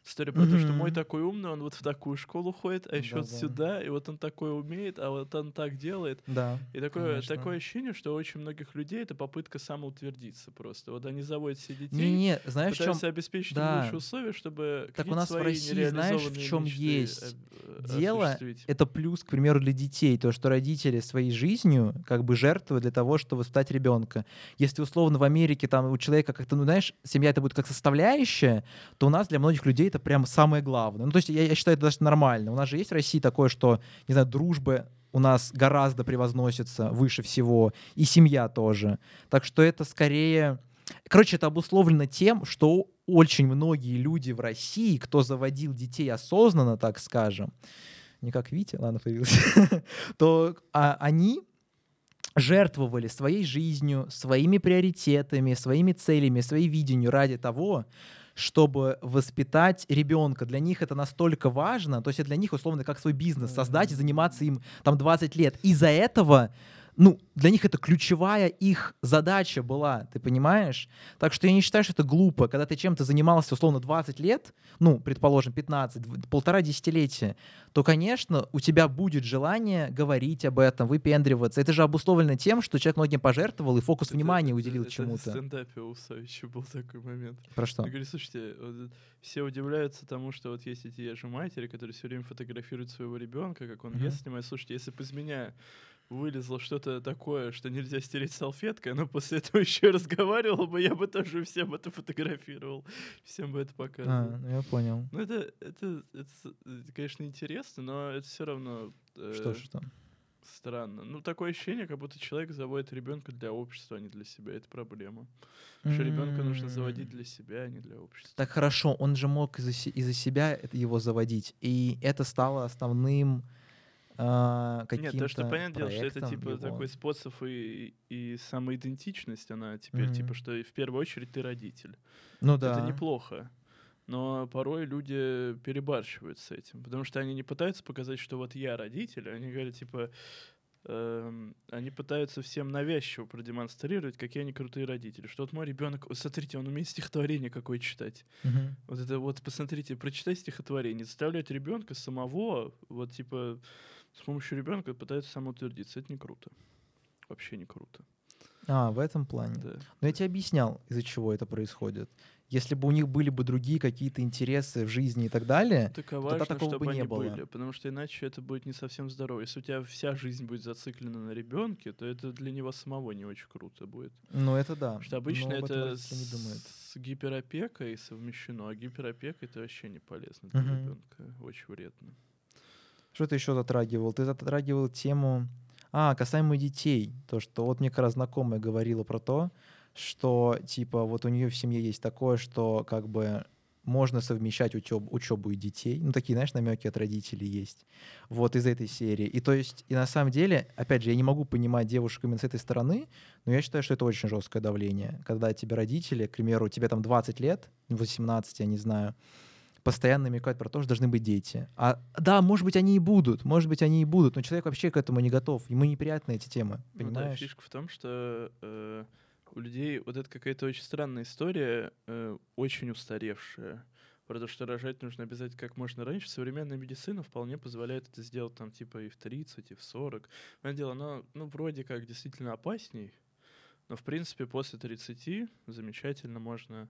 История про то, что мой такой умный, он вот в такую школу ходит, а еще вот Да-да. сюда, и вот он такой умеет, а вот он так делает. Да. И такое, Конечно. такое ощущение, что у очень многих людей это попытка самоутвердиться просто. Вот они заводят себе детей, Не-не, знаешь, в чем... пытаются обеспечить им Да. лучшие условия, чтобы Так у нас в России, знаешь, в мечты есть об- э, дело? Это плюс, к примеру, для детей, то, что родители своей жизнью как бы жертвуют для того, чтобы воспитать ребенка. Если условно в Америке там у человека как-то, ну знаешь, семья это будет как составляющая, то у нас для многих людей это прям самое главное. Ну то есть я, я считаю это даже нормально. У нас же есть в России такое, что, не знаю, дружба у нас гораздо превозносится выше всего, и семья тоже. Так что это скорее... Короче, это обусловлено тем, что очень многие люди в России, кто заводил детей осознанно, так скажем, не как Витя, ладно, появился, то а, они жертвовали своей жизнью, своими приоритетами, своими целями, своим видением ради того, чтобы воспитать ребенка. Для них это настолько важно, то есть это для них условно как свой бизнес создать и заниматься им там 20 лет. Из-за этого ну, для них это ключевая их задача была, ты понимаешь? Так что я не считаю, что это глупо. Когда ты чем-то занимался, условно, 20 лет, ну, предположим, 15, дв- полтора десятилетия, то, конечно, у тебя будет желание говорить об этом, выпендриваться. Это же обусловлено тем, что человек многим пожертвовал и фокус Это- внимания это- уделил это В чему-то. стендапе у Савича был такой момент. Про что? Я говорю, слушайте, вот все удивляются тому, что вот есть эти же матери, которые все время фотографируют своего ребенка, как он Мгм. ест, снимает. Слушайте, если бы из меня вылезло что-то такое, что нельзя стереть салфеткой, но после этого еще и разговаривал бы, я бы тоже всем это фотографировал, всем бы это показывал. А, ну я понял. Ну, это, это, это, это, конечно, интересно, но это все равно э, Что, что? странно. Ну, такое ощущение, как будто человек заводит ребенка для общества, а не для себя. Это проблема. Что ребенка нужно заводить для себя, а не для общества. Так хорошо, он же мог из-за из-за себя его заводить, и это стало основным а, каким-то Нет, то, что понятное дело, что это типа его. такой способ и, и самоидентичность, она теперь, Мгм. типа, что в первую очередь ты родитель. Ну да. Это неплохо. Но порой люди перебарщивают с этим, потому что они не пытаются показать, что вот я родитель, они говорят, типа, эм, они пытаются всем навязчиво продемонстрировать, какие они крутые родители. Что вот мой ребенок, смотрите, он умеет стихотворение какое читать. Мгм. Вот это вот, посмотрите, прочитай стихотворение, заставлять ребенка самого, вот типа с помощью ребенка пытается самоутвердиться. Это не круто. Вообще не круто. А, в этом плане. Да. Но я тебе объяснял, из-за чего это происходит. Если бы у них были бы другие какие-то интересы в жизни и так далее, Так а тогда важно, такого чтобы бы не было. были, потому что иначе это будет не совсем здорово. Если у тебя вся жизнь будет зациклена на ребенке, то это для него самого не очень круто будет. ну это да. Потому что обычно это родители не думают. с гиперопекой совмещено, а гиперопека это вообще не полезно для Мгм. ребенка, очень вредно. Что ты еще затрагивал? Ты затрагивал тему... А, касаемо детей. То, что вот мне как раз знакомая говорила про то, что, типа, вот у нее в семье есть такое, что как бы можно совмещать учеб, учебу и детей. Ну, такие, знаешь, намеки от родителей есть. Вот из этой серии. И то есть, и на самом деле, опять же, я не могу понимать девушек именно с этой стороны, но я считаю, что это очень жесткое давление. Когда тебе родители, к примеру, тебе там 20 лет, 18, я не знаю, постоянно намекают про то, что должны быть дети. А да, может быть, они и будут, может быть, они и будут, но человек вообще к этому не готов. Ему неприятны эти темы, Ну да, понимаешь? фишка в том, что э, у людей вот это какая-то очень странная история, э, очень устаревшая. Про то, что рожать нужно обязательно как можно раньше. Современная медицина вполне позволяет это сделать там типа и в 30, и в 40. Понятное дело, оно ну, вроде как действительно опасней, но в принципе после 30 замечательно можно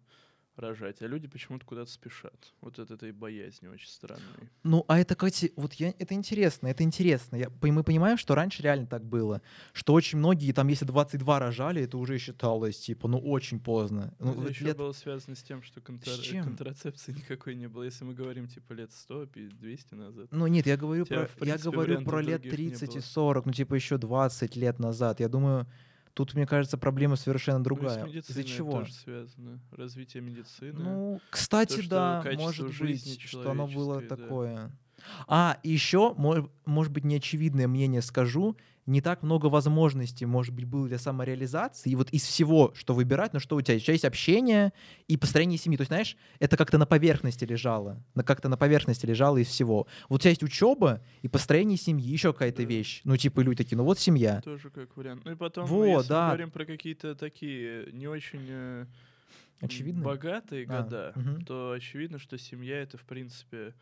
рожать. А люди почему-то куда-то спешат. Вот от этой боязни очень странной. Ну, а это, кстати, вот я, это интересно, это интересно. Я, мы понимаем, что раньше реально так было, что очень многие, там, если 22 рожали, это уже считалось, типа, ну, очень поздно. Ну, это вот еще лет- было связано с тем, что контра- чем? контрацепции никакой не было. Если мы говорим типа лет 100, пи- 200 назад. Ну нет, я говорю тебя, про, в я принципе, говорю про лет других не 30 и было. 40, ну типа еще 20 лет назад. Я думаю, тут, мне кажется, проблема совершенно другая. Из-за чего? тоже связано. Развитие медицины. Ну, кстати, что да, может быть, что оно было да. такое. А, еще, может быть, неочевидное мнение скажу, не так много возможностей, может быть, было для самореализации. И вот из всего, что выбирать, ну что у тебя? У тебя есть общение и построение семьи. То есть, знаешь, это как-то на поверхности лежало. На, как-то на поверхности лежало из всего. Вот у тебя есть учеба и построение семьи, еще какая-то Да. вещь. Ну, типа, люди такие, ну вот семья. Тоже как вариант. Ну и потом, Вот, если да. мы говорим про какие-то такие не очень э, Очевидно. богатые А, года, мгм. то очевидно, что семья это в принципе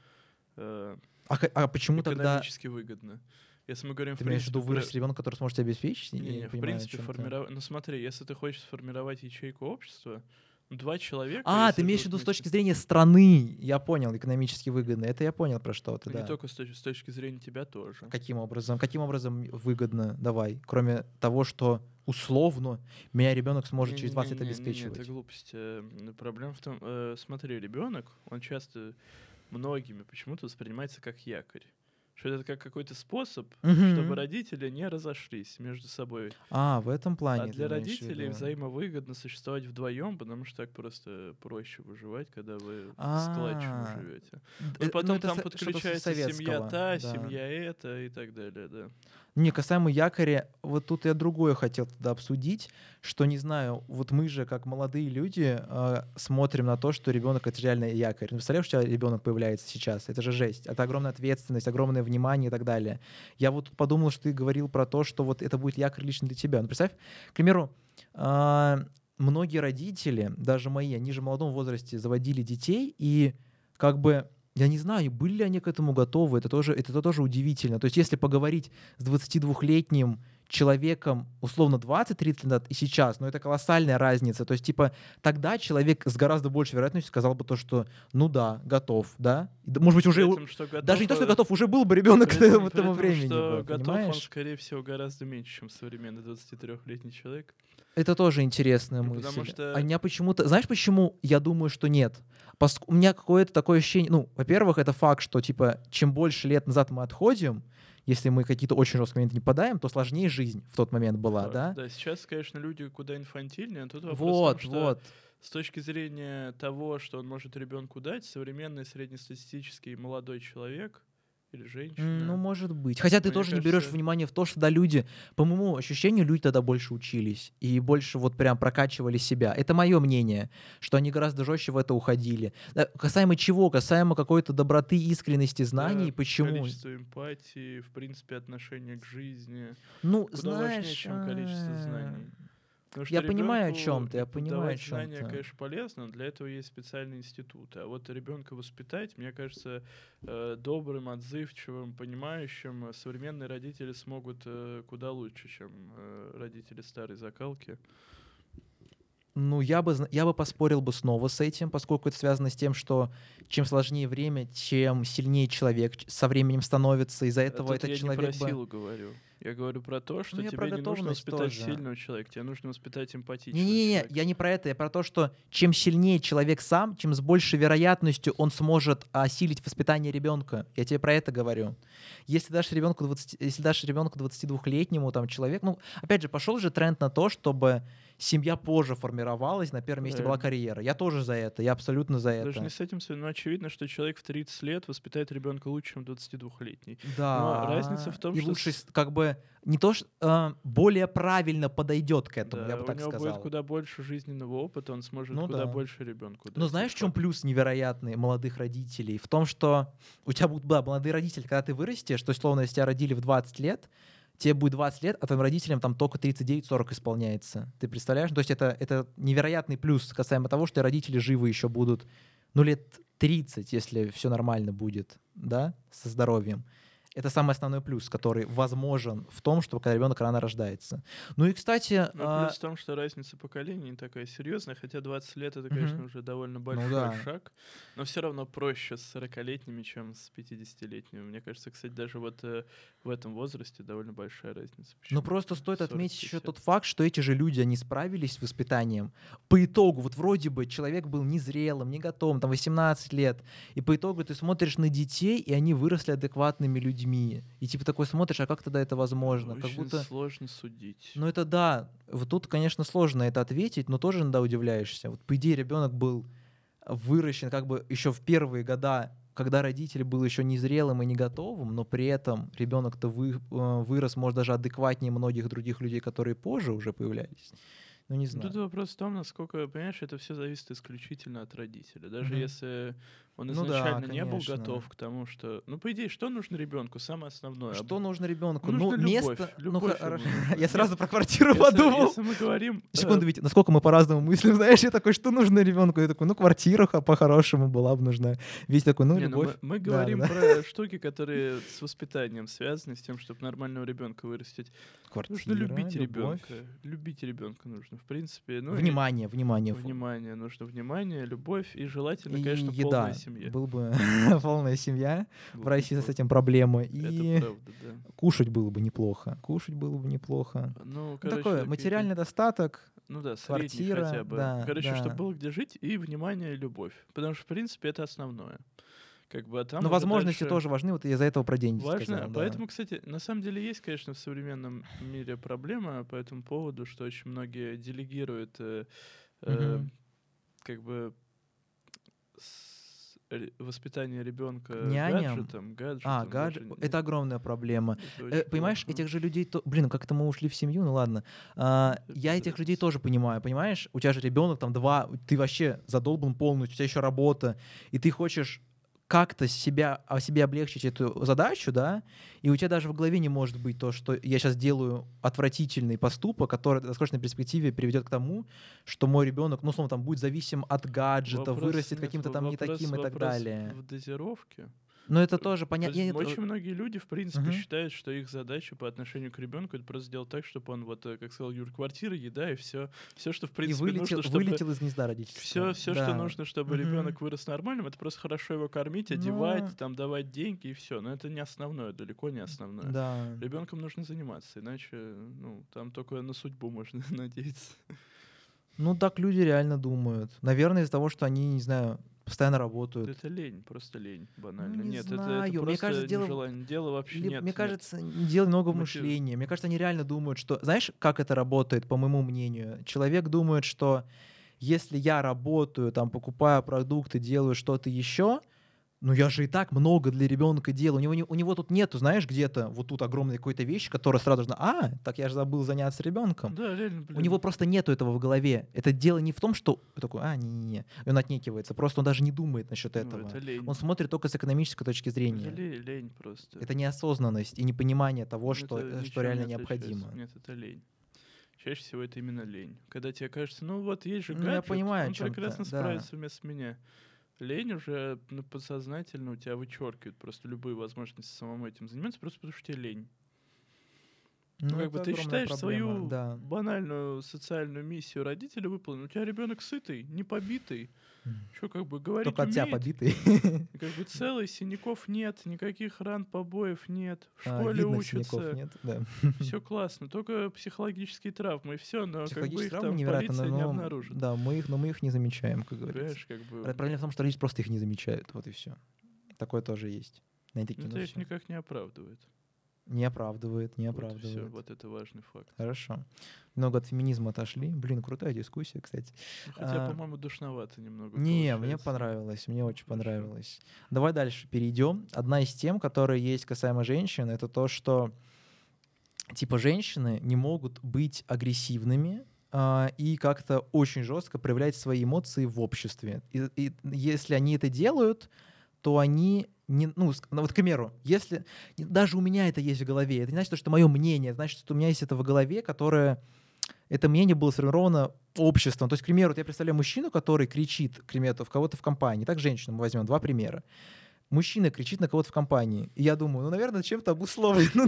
э, А, а почему тогда выгодно. Если мы говорим ты в имеешь в виду вырастить ребенка, который сможет тебя обеспечить? Я Не, не в понимаю, принципе, ты. формировать... Ну смотри, если ты хочешь сформировать ячейку общества, два человека... А, ты имеешь в виду с точки зрения страны. Я понял, экономически выгодно. Это я понял про что-то, Ну, Не да. только с точки, с точки зрения тебя тоже. Каким образом? Каким образом выгодно? Давай. Кроме того, что условно меня ребенок сможет через 20 лет обеспечивать. Это глупость. Э, Проблема в том, э, смотри, ребенок, он часто многими почему-то воспринимается как якорь. Что это как какой-то способ, Мгм. чтобы родители не разошлись между собой. А, в этом плане. а для родителей виду. взаимовыгодно существовать вдвоем, потому что так просто проще выживать, когда вы А, складчину живете. Ну, ну, и потом это там подключается семья та, семья эта и так далее, да. Не, касаемо якоря, вот тут я другое хотел тогда обсудить, что, не знаю, вот мы же, как молодые люди, э, смотрим на то, что ребенок — это реально якорь. Ну, представляешь, у тебя ребенок появляется сейчас? Это же жесть. Это огромная ответственность, огромное внимание и так далее. Я вот тут подумал, что ты говорил про то, что вот это будет якорь лично для тебя. Ну, представь, к примеру, а, многие родители, даже мои, они же в молодом возрасте заводили детей, и как бы я не знаю, были ли они к этому готовы, это тоже, это тоже удивительно. То есть если поговорить с 22-летним человеком, условно, 20-30 лет назад и сейчас, ну это колоссальная разница. То есть, типа, тогда человек с гораздо большей вероятностью сказал бы то, что, ну да, готов, да. Может быть, уже, этом, что даже не то, что э, готов, уже был бы ребенок к при этом- этому при этом, времени. что бы, готов он, понимаешь? скорее всего, гораздо меньше, чем современный 23-летний человек. Это тоже интересная Ну, мысль. потому что- А меня почему-то... Знаешь, почему я думаю, что нет? Пос- У меня какое-то такое ощущение... Ну, во-первых, это факт, что, типа, чем больше лет назад мы отходим, если мы какие-то очень жесткие моменты не подаем, то сложнее жизнь в тот момент была, Факт. да? Да, сейчас, конечно, люди куда инфантильнее, а тут вопрос Вот, том, что вот. с точки зрения того, что он может ребенку дать, современный среднестатистический молодой человек или женщина... Ну, может быть. Хотя ты Мне тоже не берешь кажется- внимание в то, что да, люди, по моему ощущению, люди тогда больше учились и больше вот прям прокачивали себя. Это мое мнение, что они гораздо жестче в это уходили. Да, Касаемо чего? Касаемо какой-то доброты, искренности, знаний. Да, Почему? Количество эмпатии, в принципе, отношение к жизни. Ну, куда знаешь... важнее, чем количество а, знаний. Потому что Я понимаю, о чем ты, я понимаю, о чем знания, ты. конечно, полезно, для этого есть специальные институты. А вот ребенка воспитать, мне кажется, э, добрым, отзывчивым, понимающим, современные родители смогут э, куда лучше, чем э, родители старой закалки. Ну, я бы, я бы поспорил бы снова с этим, поскольку это связано с тем, что чем сложнее время, чем сильнее человек со временем становится. Из-за А этого тут этот я человек не про бы... силу говорю. Я говорю про то, что Ну, я тебе не нужно воспитать тоже. сильного человека, тебе нужно воспитать эмпатичного Не-не-не, человека. я не про это, я про то, что чем сильнее человек сам, чем с большей вероятностью он сможет осилить воспитание ребенка. Я тебе про это говорю. Если дашь ребенку 20, если дашь ребенку 22-летнему там человек, ну, опять же, пошел же тренд на то, чтобы семья позже формировалась, на первом месте была Правильно. карьера. Я тоже за это, я абсолютно за это. Даже не с этим, связано, но очевидно, что человек в 30 лет воспитает ребенка лучше, чем 22-летний. Да. разница в том, и что лучше как бы не то, что а, более правильно подойдет к этому, Да, я бы у так него сказал. будет куда больше жизненного опыта, он сможет Ну куда да. больше ребенку. Но знаешь, в чем плюс невероятный молодых родителей? В том, что у тебя будут да, молодые родители, когда ты вырастешь, то есть, словно, если тебя родили в 20 лет, тебе будет 20 лет, а твоим родителям там только 39-40 исполняется. Ты представляешь? То есть это, это невероятный плюс касаемо того, что родители живы еще будут, ну, лет 30, если все нормально будет, да, со здоровьем. Это самый основной плюс, который возможен в том, что когда ребенок рано рождается. Ну и, кстати, Но а, плюс в том, что разница поколений не такая серьезная, хотя 20 лет это, конечно, Мгм. уже довольно большой да. шаг, но все равно проще с 40-летними, чем с 50-летними. Мне кажется, кстати, даже вот э, в этом возрасте довольно большая разница. Ну Почему? просто стоит 40, отметить еще 50. тот факт, что эти же люди, они справились с воспитанием. По итогу, вот вроде бы человек был незрелым, не готовым, там 18 лет, и по итогу ты смотришь на детей, и они выросли адекватными людьми. И типа такой смотришь, а как тогда это возможно? Как Очень будто... сложно судить. Ну это да, вот тут, конечно, сложно это ответить, но тоже иногда удивляешься. Вот по идее ребенок был выращен как бы еще в первые года, когда родитель был еще незрелым и не готовым, но при этом ребенок-то вы, э, вырос, может, даже адекватнее многих других людей, которые позже уже появлялись. Ну, не знаю. Тут вопрос в том, насколько, понимаешь, это все зависит исключительно от родителя. Даже Мгм. если он Ну да, изначально не был готов к тому, что... Ну, по идее, что нужно ребенку? Самое основное. Что нужно ребенку? Нужно ну, любовь, место. ну, любовь хорошо. ему. Я сразу про квартиру Если- подумал. Если мы говорим... э, Секунду, ведь насколько мы по-разному мыслим, знаешь, я такой, что нужно ребенку? Я такой, ну, квартира по-хорошему была бы нужна. Весь такой, ну, не, ну, любовь. мы, мы Да, говорим да. про штуки, которые с воспитанием связаны, с тем, чтобы нормального ребенка вырастить. Квартира, Нужно любить любовь. ребенка. Любить ребенка нужно, в принципе. Ну, и Внимание, внимание. Внимание. Нужно внимание, любовь и желательно, И конечно, еда. полная семья. Был бы полная семья. В России с этим проблема. Это И кушать было бы неплохо. Кушать было бы неплохо. Ну, Ну, такое, материальный достаток. Ну да, средний квартира, хотя бы. да, Короче, да. чтобы было где жить, и внимание, и любовь. Потому что, в принципе, это основное. Как бы, а там Но возможности дальше тоже важны. Вот я из-за этого про деньги Важно. сказал. да. Поэтому, кстати, на самом деле есть, конечно, в современном мире проблема по этому поводу, что очень многие делегируют э, э, как бы воспитание ребенка Няням? гаджетом, гаджетом. А, гаджет. не- Это огромная проблема. это Э, понимаешь, плохо. этих же людей... То... Блин, как-то мы ушли в семью, ну ладно. А, Это я этих людей тоже понимаю, понимаешь? У тебя же ребенок там два, ты вообще задолбан полностью, у тебя еще работа, и ты хочешь как-то себя, о себе облегчить эту задачу, да, и у тебя даже в голове не может быть то, что я сейчас делаю отвратительный поступок, который в долгосрочной перспективе приведет к тому, что мой ребенок, ну, условно, там будет зависим от гаджета, Вопрос- вырастет каким-то там не вопрос- таким и так далее. В дозировке. Но это тоже То понятно. есть очень многие люди, в принципе, Мгм. считают, что их задача по отношению к ребенку это просто сделать так, чтобы он, вот, э, как сказал Юр, квартира, еда и все, все, что в И принципе вылетел, нужно, чтобы вылетел из гнезда родительского. все, все, что Да. нужно, чтобы ребенок вырос нормальным, это просто хорошо его кормить, Ну. одевать, там давать деньги и все. Но это не основное, далеко не основное. Да. Ребенком нужно заниматься, иначе, ну, там только на судьбу можно надеяться. Ну, так люди реально думают. Наверное, из-за того, что они, не знаю, постоянно работают. Это лень, просто лень, банально. Ну, не нет, это- это, знаю. Мне просто кажется, дело нежелание. Дело вообще Или, нет. мне нет. кажется, дело много в мышлении. Мне кажется, они реально думают, что... Знаешь, как это работает, по моему мнению? Человек думает, что если я работаю, там, покупаю продукты, делаю что-то еще, ну я же и так много для ребенка делаю. У него, не- у него тут нету, знаешь, где-то вот тут огромной какой-то вещи, которая сразу же, а, так я же забыл заняться ребенком. Да, реально, блин. У него просто нету этого в голове. Это дело не в том, что такой, а, не-не-не, и он отнекивается. Просто он даже не думает насчет Ну, этого. это лень. Он смотрит только с экономической точки Это зрения. лень, лень просто. Это неосознанность и непонимание того, Ну, что, это э, что ничем реально не необходимо. Нет, это лень. чаще всего это именно лень. Когда тебе кажется, ну вот есть же Ну, я гаджет, понимаю, он прекрасно да. справится вместо меня. Лень уже ну, подсознательно у тебя вычеркивает просто любые возможности самому этим заниматься, просто потому что тебе лень. Ну, как бы ты считаешь проблема, свою Да. банальную социальную миссию родителя выполнена. У тебя ребенок сытый, не побитый. Что, как бы говорить Только от тебя побитый. как бы целый, синяков нет, никаких ран, побоев нет. В А, школе видно, учатся. нет, да. Все классно, только психологические травмы, и все, но как бы их там полиция не но, обнаружит. да, мы их, но мы их не замечаем, как говорится. Понимаешь, как бы... Проблема в том, что родители просто их не замечают, вот и все. Такое тоже есть. На эти ну, кино это их никак не оправдывает. Не оправдывает, не Вот и всё, оправдывает. вот это важный факт. Хорошо. Много от феминизма отошли. Блин, крутая дискуссия, кстати. Ну, хотя, А, по-моему, душновато немного Не, мне получается. понравилось, мне очень Хорошо. понравилось. Давай дальше перейдем. Одна из тем, которые есть касаемо женщин, это то, что типа женщины не могут быть агрессивными а, и как-то очень жестко проявлять свои эмоции в обществе. И, и если они это делают, то они не, ну, ну, вот, к примеру, если даже у меня это есть в голове, это не значит, что мое мнение, это значит, что у меня есть это в голове, которое это мнение было сформировано обществом. То есть, к примеру, вот я представляю мужчину, который кричит, к примеру, в кого-то в компании. Так, женщину мы возьмем, два примера. Мужчина кричит на кого-то в компании. И я думаю, ну, наверное, чем-то обусловлено?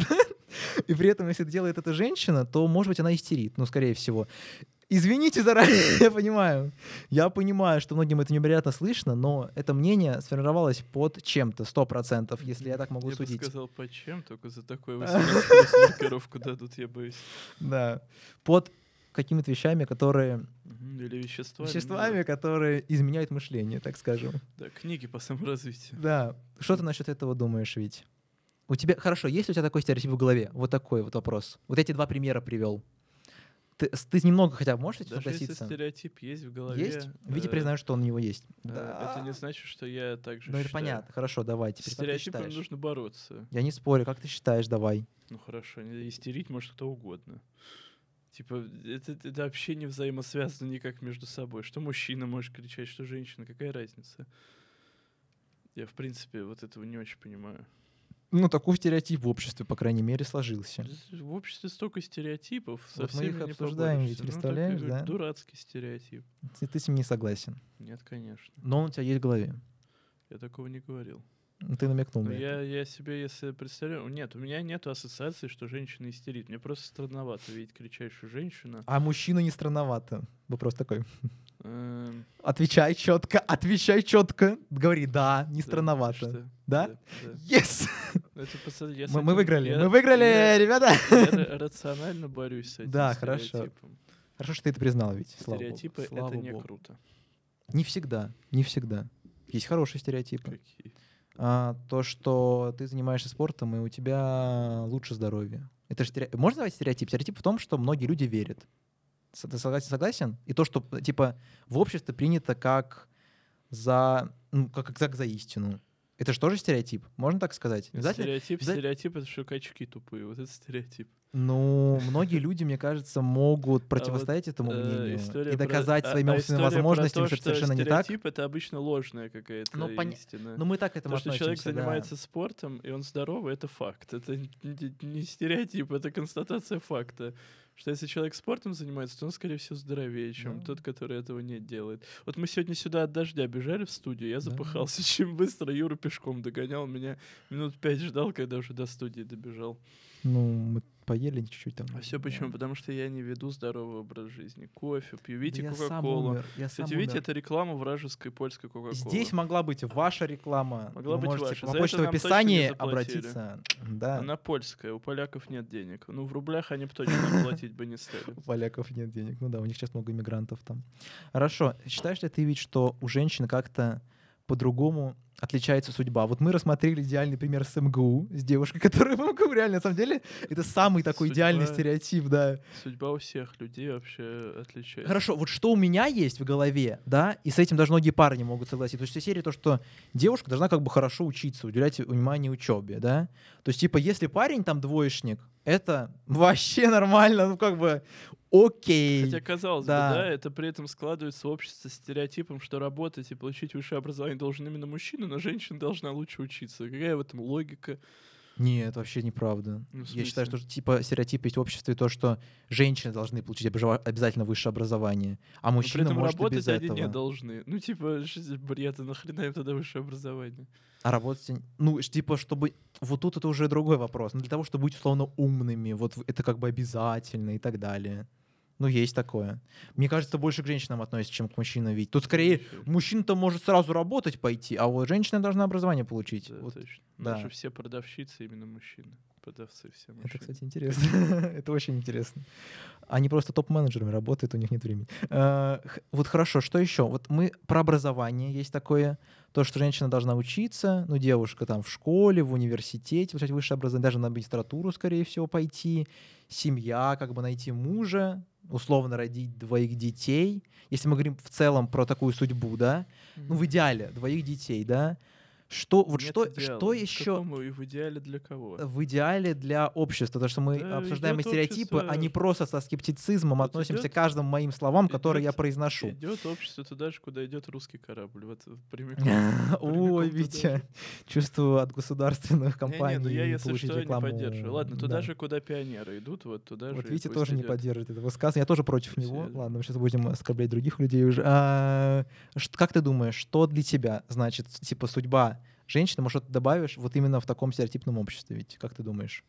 И при этом, если это делает эта женщина, то, может быть, она истерит, ну, скорее всего. Извините заранее, я понимаю. Я понимаю, что многим это невероятно слышно, но это мнение сформировалось под чем-то, сто процентов, если я так могу я судить. бы сказал, по чем, только за такое 18 плюс маркировку дадут, я боюсь. Да. Под какими-то вещами, которые... Или веществами. Веществами, которые изменяют мышление, так скажем. Да, книги по саморазвитию. Да. Что ты насчет этого думаешь, Вить? У тебя хорошо, есть ли у тебя такой стереотип в голове? Вот такой вот вопрос. Вот эти два примера привел. Ты, ты немного хотя бы можешь Даже если согласиться? стереотип есть в голове. Есть? Витя э, признает, что он у него есть. э, Это не значит, что я так же Ну, это понятно. Хорошо, давай. Теперь считаешь? нужно бороться. Я не спорю. Как ты считаешь? Давай. Ну хорошо, не- истерить может кто угодно. Типа, это, это вообще не взаимосвязано никак между собой. Что мужчина может кричать, что женщина, какая разница? Я, в принципе, вот этого не очень понимаю. Ну, такой стереотип в обществе, по крайней мере, сложился. В обществе столько стереотипов, со Вот мы всеми их не обсуждаем, ведь, Ну, представляешь, такой да? Дурацкий стереотип. Ты, ты с ним не согласен. Нет, конечно. Но он у тебя есть в голове. Я такого не говорил. Ты намекнул это. я, я себе, если представляю... Нет, у меня нет ассоциации, что женщина истерит. Мне просто странновато видеть кричащую женщину. А мужчину не странновато. Вопрос такой. Эм, Отвечай четко, отвечай четко. Говори, да, не странновато. Да? да. Yes! Это, я Мы, выиграли, я- мы выиграли, я- ребята! я ра- рационально борюсь с этим Да, хорошо. Хорошо, что ты это признал, ведь. Слава Стереотипы это не круто. Не всегда, не всегда. Есть хорошие стереотипы. Какие? А, то, что ты занимаешься спортом, и у тебя лучше здоровье. Это же стереотип. Можно назвать стереотип? Стереотип в том, что многие люди верят. Ты согласен? согласен? И то, что, типа, в обществе принято как за, ну, как, как за, за истину. Это же тоже стереотип? Можно так сказать? Стереотип, обязательно- стереотип это что качки тупые. Вот это стереотип. Ну, многие люди, мне кажется, могут противостоять этому Э, мнению и доказать а- своими а умственными история про возможностями, то, что это совершенно не так. Это обычно ложная какая-то Ну, истина. Но мы так к этому То, что человек относимся, да. занимается спортом, и он здоровый, это факт. Это не, стереотип, это констатация факта. Что если человек спортом занимается, то он, скорее всего, здоровее, чем Да. тот, который этого не делает. Вот мы сегодня сюда от дождя бежали в студию, я Да. запыхался очень быстро, Юра пешком догонял меня, минут пять ждал, когда уже до студии добежал. Ну, мы поели чуть-чуть там. А все почему? Потому что я не веду здоровый образ жизни. Кофе, пью, Да видите, сам Кока-Колу. Кстати, видите, это реклама вражеской польской Кока-Колы. Здесь могла быть ваша реклама. Могла Вы быть можете ваша. по почте в нам точно не описании обратиться. Да, Она польская, у поляков нет денег. Ну, в рублях они бы точно платить бы не стали. у поляков нет денег. Ну да, у них сейчас много иммигрантов там. Хорошо. Считаешь ли ты ведь, что у женщин как-то по-другому отличается судьба? Вот мы рассмотрели идеальный пример с МГУ, с девушкой, которая в МГУ. Реально, на самом деле, это самый такой Судьба. идеальный стереотип, да. Судьба у всех людей вообще отличается. Хорошо, вот что у меня есть в голове, да, и с этим даже многие пары не могут согласиться. То есть серия то, что девушка должна как бы хорошо учиться, уделять внимание учебе, да. То есть типа если парень там двоечник, это вообще нормально, ну как бы окей. Хотя, казалось Да. бы, да, это при этом складывается общество стереотипом, что работать и получить высшее образование должен именно мужчина, но женщина должна лучше учиться. Какая в этом логика? Нет, вообще неправда. Ну, Я считаю, что типа стереотип есть в обществе то, что женщины должны получить обязательно высшее образование, а Но мужчина при этом может работать без они этого. не должны. Ну, типа, бред, а нахрена им тогда высшее образование? А работать, ну, типа, чтобы... Вот тут это уже другой вопрос. Но для того, чтобы быть, условно, умными, вот это как бы обязательно и так далее. Ну, есть такое. Мне кажется, больше к женщинам относится, чем к мужчинам. Ведь тут скорее Вообще, мужчина-то может сразу работать пойти, а вот женщина должна образование получить. Да, Вот точно. да. Наши все продавщицы именно мужчины. Продавцы все мужчины. Это, кстати, интересно. Это очень интересно. Они просто топ-менеджерами работают, у них нет времени. Э, Вот хорошо, что еще? Вот мы про образование есть такое, то, что женщина должна учиться, ну, девушка там в школе, в университете, получать высшее образование, даже на магистратуру, скорее всего, пойти, семья, как бы найти мужа, условно родить двоих детей. Если мы говорим в целом про такую судьбу, да, ну, в идеале двоих детей, да, что, вот Нет что, идеала. что еще какому и в идеале для кого? в идеале для общества, потому что мы Да, обсуждаем стереотипы, а не общество- просто со скептицизмом Вот относимся идёт- к каждым моим словам, которые я произношу. Идет общество туда же, куда идет русский корабль. Вот прямиком. Ой, Витя, чувствую от государственных Не, компаний не, ну я, если получить что, не рекламу. поддерживаю. Ладно, туда Да. же, куда пионеры идут, вот туда Вот же. и Витя тоже не поддерживает это высказывание. Я тоже против него. Ладно, мы сейчас будем оскорблять других людей уже. А, как ты думаешь, что для тебя значит, типа, судьба женщины? Может, что ты добавишь вот именно в таком стереотипном обществе? Ведь как ты думаешь?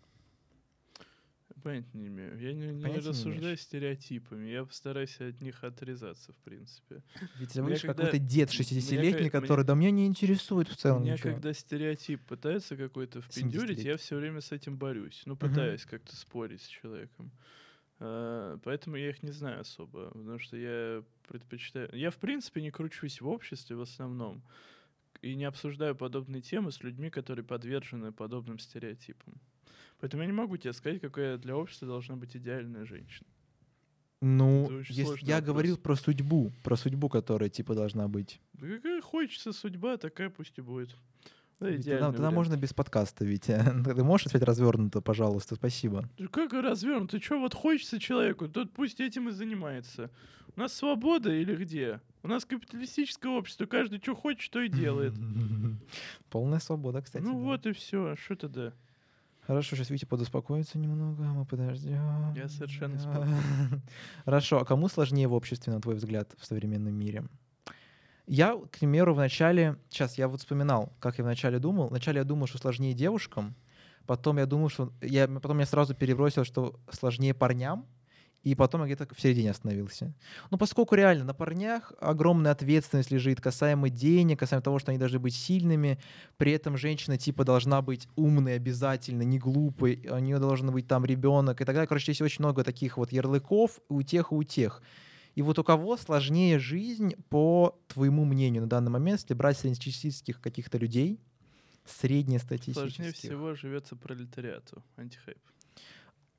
Понятия не имею. Я не, не Понятия не рассуждаю имеешь. стереотипами. Я постараюсь от них отрезаться, в принципе. Ведь ты когда- какой-то дед мне 60-летний, ка- который, да меня не интересует в целом Меня, ничего. когда стереотип пытается какой-то впендюрить, 70-летний. я все время с этим борюсь. Ну, пытаюсь как-то спорить с человеком. А, Поэтому я их не знаю особо, потому что я предпочитаю... Я, в принципе, не кручусь в обществе в основном и не обсуждаю подобные темы с людьми, которые подвержены подобным стереотипам. Поэтому я не могу тебе сказать, какая для общества должна быть идеальная женщина. Ну, если- я вопрос. говорил про судьбу, про судьбу, которая типа должна быть. Да какая хочется судьба, такая пусть и будет. Да, идеальный Тогда, тогда можно без подкаста, Витя. Ты можешь ответить развернуто, пожалуйста, спасибо. Как развернут? Ты что, вот хочется человеку, тот пусть этим и занимается. У нас свобода или где? У нас капиталистическое общество, каждый что хочет, то и делает. Полная свобода, кстати. ну да. вот и все, что тогда? Хорошо, сейчас Витя подуспокоится немного, мы подождем. Я совершенно Хорошо, а кому сложнее в обществе, на твой взгляд, в современном мире? Я, к примеру, в начале... Сейчас, я вот вспоминал, как я вначале думал. Вначале я думал, что сложнее девушкам, потом я думал, что... Я, потом я сразу перебросил, что сложнее парням, и потом я где-то в середине остановился. Ну, поскольку реально на парнях огромная ответственность лежит касаемо денег, касаемо того, что они должны быть сильными, при этом женщина типа должна быть умной обязательно, не глупой, у нее должен быть там ребенок и так далее. Короче, есть очень много таких вот ярлыков у тех, и у тех. И вот у кого сложнее жизнь, по твоему мнению, на данный момент, если брать среднестатистических каких-то людей, среднестатистических. Сложнее всего живется пролетариату. Антихайп.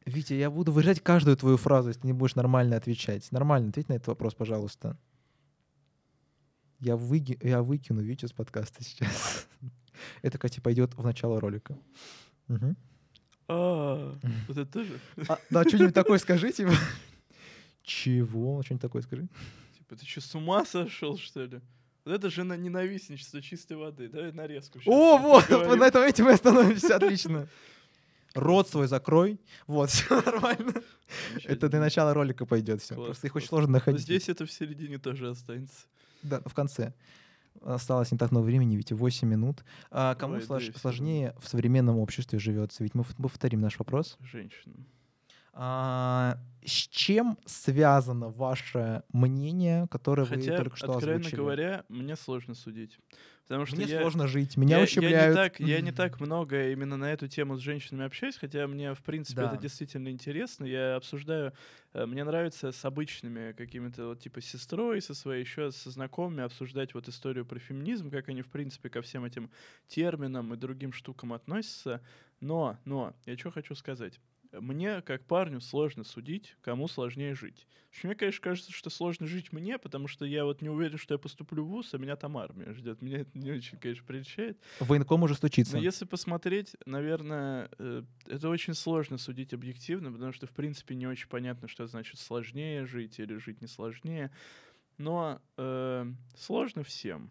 Витя, я буду выражать каждую твою фразу, если ты не будешь нормально отвечать. Нормально ответь на этот вопрос, пожалуйста. Я, выги... я выкину Витю с подкаста сейчас. Это, кстати, пойдет в начало ролика. А, вот это тоже? А, да, что-нибудь такое скажи, типа. Чего? Что-нибудь такое скажи. Типа, ты что, с ума сошел, что ли? Вот это же на ненавистничество чистой воды. Давай нарезку. О, вот на этом этим мы остановимся, отлично. Рот свой закрой. Вот, все нормально. Это для начала ролика пойдет все. Класс, Просто их класс. очень сложно Но находить. здесь это в середине тоже останется. Да, в конце. Осталось не так много времени, ведь 8 минут. А кому Ой, слож- да, сложнее в современном обществе живется? Ведь мы повторим наш вопрос. Женщинам. А, с чем связано ваше мнение, которое вы Хотя, только что откровенно озвучили? говоря, мне сложно судить. Потому что Мне я, сложно жить, меня я, ущемляют. Я не, так, я не так много именно на эту тему с женщинами общаюсь, хотя мне, в принципе, Да. это действительно интересно. Я обсуждаю, э, мне нравится с обычными какими-то, вот, типа, сестрой со своей, еще со знакомыми обсуждать вот историю про феминизм, как они, в принципе, ко всем этим терминам и другим штукам относятся. Но, но, я что хочу сказать. Мне, как парню, сложно судить, кому сложнее жить. Мне, конечно, кажется, что сложно жить мне, потому что я вот не уверен, что я поступлю в ВУЗ, а меня там армия ждет. Меня это не очень, конечно, прельщает. Военком уже стучится. Но если посмотреть, наверное, э, это очень сложно судить объективно, потому что, в принципе, не очень понятно, что значит сложнее жить или жить не сложнее. Но э, сложно всем.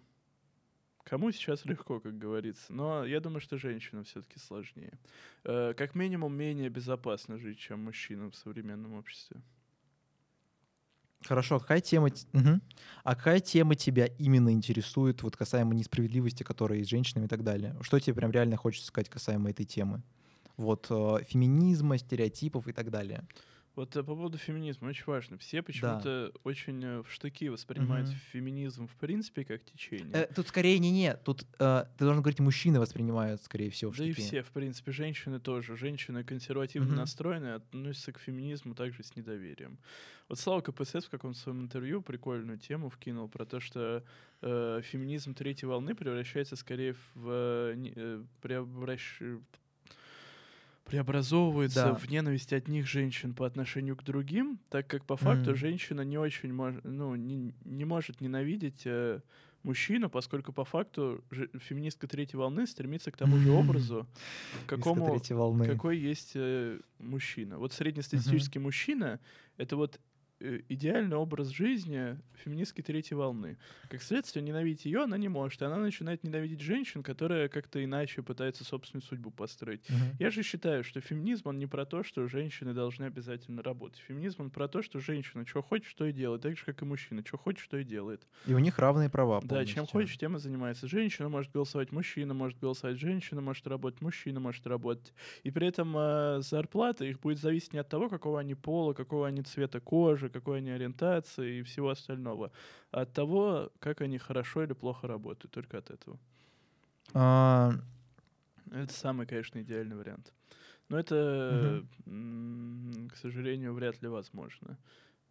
Кому сейчас легко, как говорится. Но я думаю, что женщинам все-таки сложнее. Э, как минимум, менее безопасно жить, чем мужчинам в современном обществе. Хорошо, а какая тема... мгм. А какая тема тебя именно интересует, вот касаемо несправедливости, которая есть с женщинами и так далее? Что тебе прям реально хочется сказать касаемо этой темы? Вот э, феминизма, стереотипов и так далее. Вот э, по поводу феминизма очень важно. Все почему-то очень э, в штыки воспринимают Мгм. феминизм в принципе как течение. Э, тут скорее не не, тут э, ты должен говорить, мужчины воспринимают, скорее всего, в Да и все, в принципе, женщины тоже. Женщины консервативно Мгм. настроенные относятся к феминизму также с недоверием. Вот Слава КПСС в каком-то своем интервью прикольную тему вкинул про то, что э, феминизм третьей волны превращается скорее в... э, не- э, преобращ- преобразовывается Да. в ненависть одних женщин по отношению к другим, так как по факту Мгм. женщина не очень мож- ну, не, не может ненавидеть э, мужчину, поскольку по факту же- феминистка третьей волны стремится к тому же образу, какому, волны. какой есть э, мужчина. Вот среднестатистический мужчина — это вот идеальный образ жизни феминистки третьей волны. Как следствие, ненавидеть ее она не может. И она начинает ненавидеть женщин, которые как-то иначе пытаются собственную судьбу построить. Мгм. Я же считаю, что феминизм, он не про то, что женщины должны обязательно работать. Феминизм, он про то, что женщина что хочет, что и делает. Так же, как и мужчина. Что хочет, что и делает. И у них равные права Да, чем полностью. хочешь, тем и занимается. Женщина может голосовать, мужчина может голосовать, женщина может работать, мужчина может работать. И при этом э, зарплата их будет зависеть не от того, какого они пола, какого они цвета кожи, какой они ориентации и всего остального, от того, как они хорошо или плохо работают. Только от этого. А, Это самый, конечно, идеальный вариант. Но это, м, к сожалению, вряд ли возможно.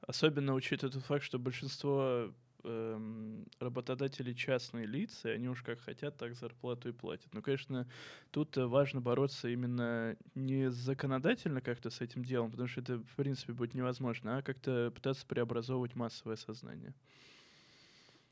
Особенно учитывая тот факт, что большинство эм, работодателей частные лица, и они уж как хотят, так зарплату и платят. Но, конечно, тут важно бороться именно не законодательно как-то с этим делом, потому что это, в принципе, будет невозможно, а как-то пытаться преобразовывать массовое сознание.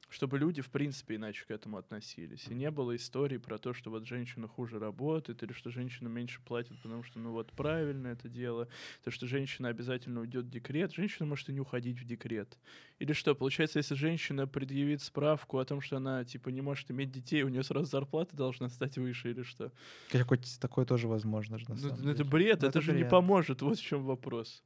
Чтобы люди, в принципе, иначе к этому относились. И не было истории про то, что вот женщина хуже работает, или что женщина меньше платит, потому что, ну вот, правильно это дело, то, что женщина обязательно уйдет в декрет, женщина может и не уходить в декрет. Или что, получается, если женщина предъявит справку о том, что она, типа, не может иметь детей, у нее сразу зарплата должна стать выше, или что? Какое-то такое тоже возможно же, на Ну, самом ну, это деле. бред, Ну, это, это же не поможет, вот в чем вопрос.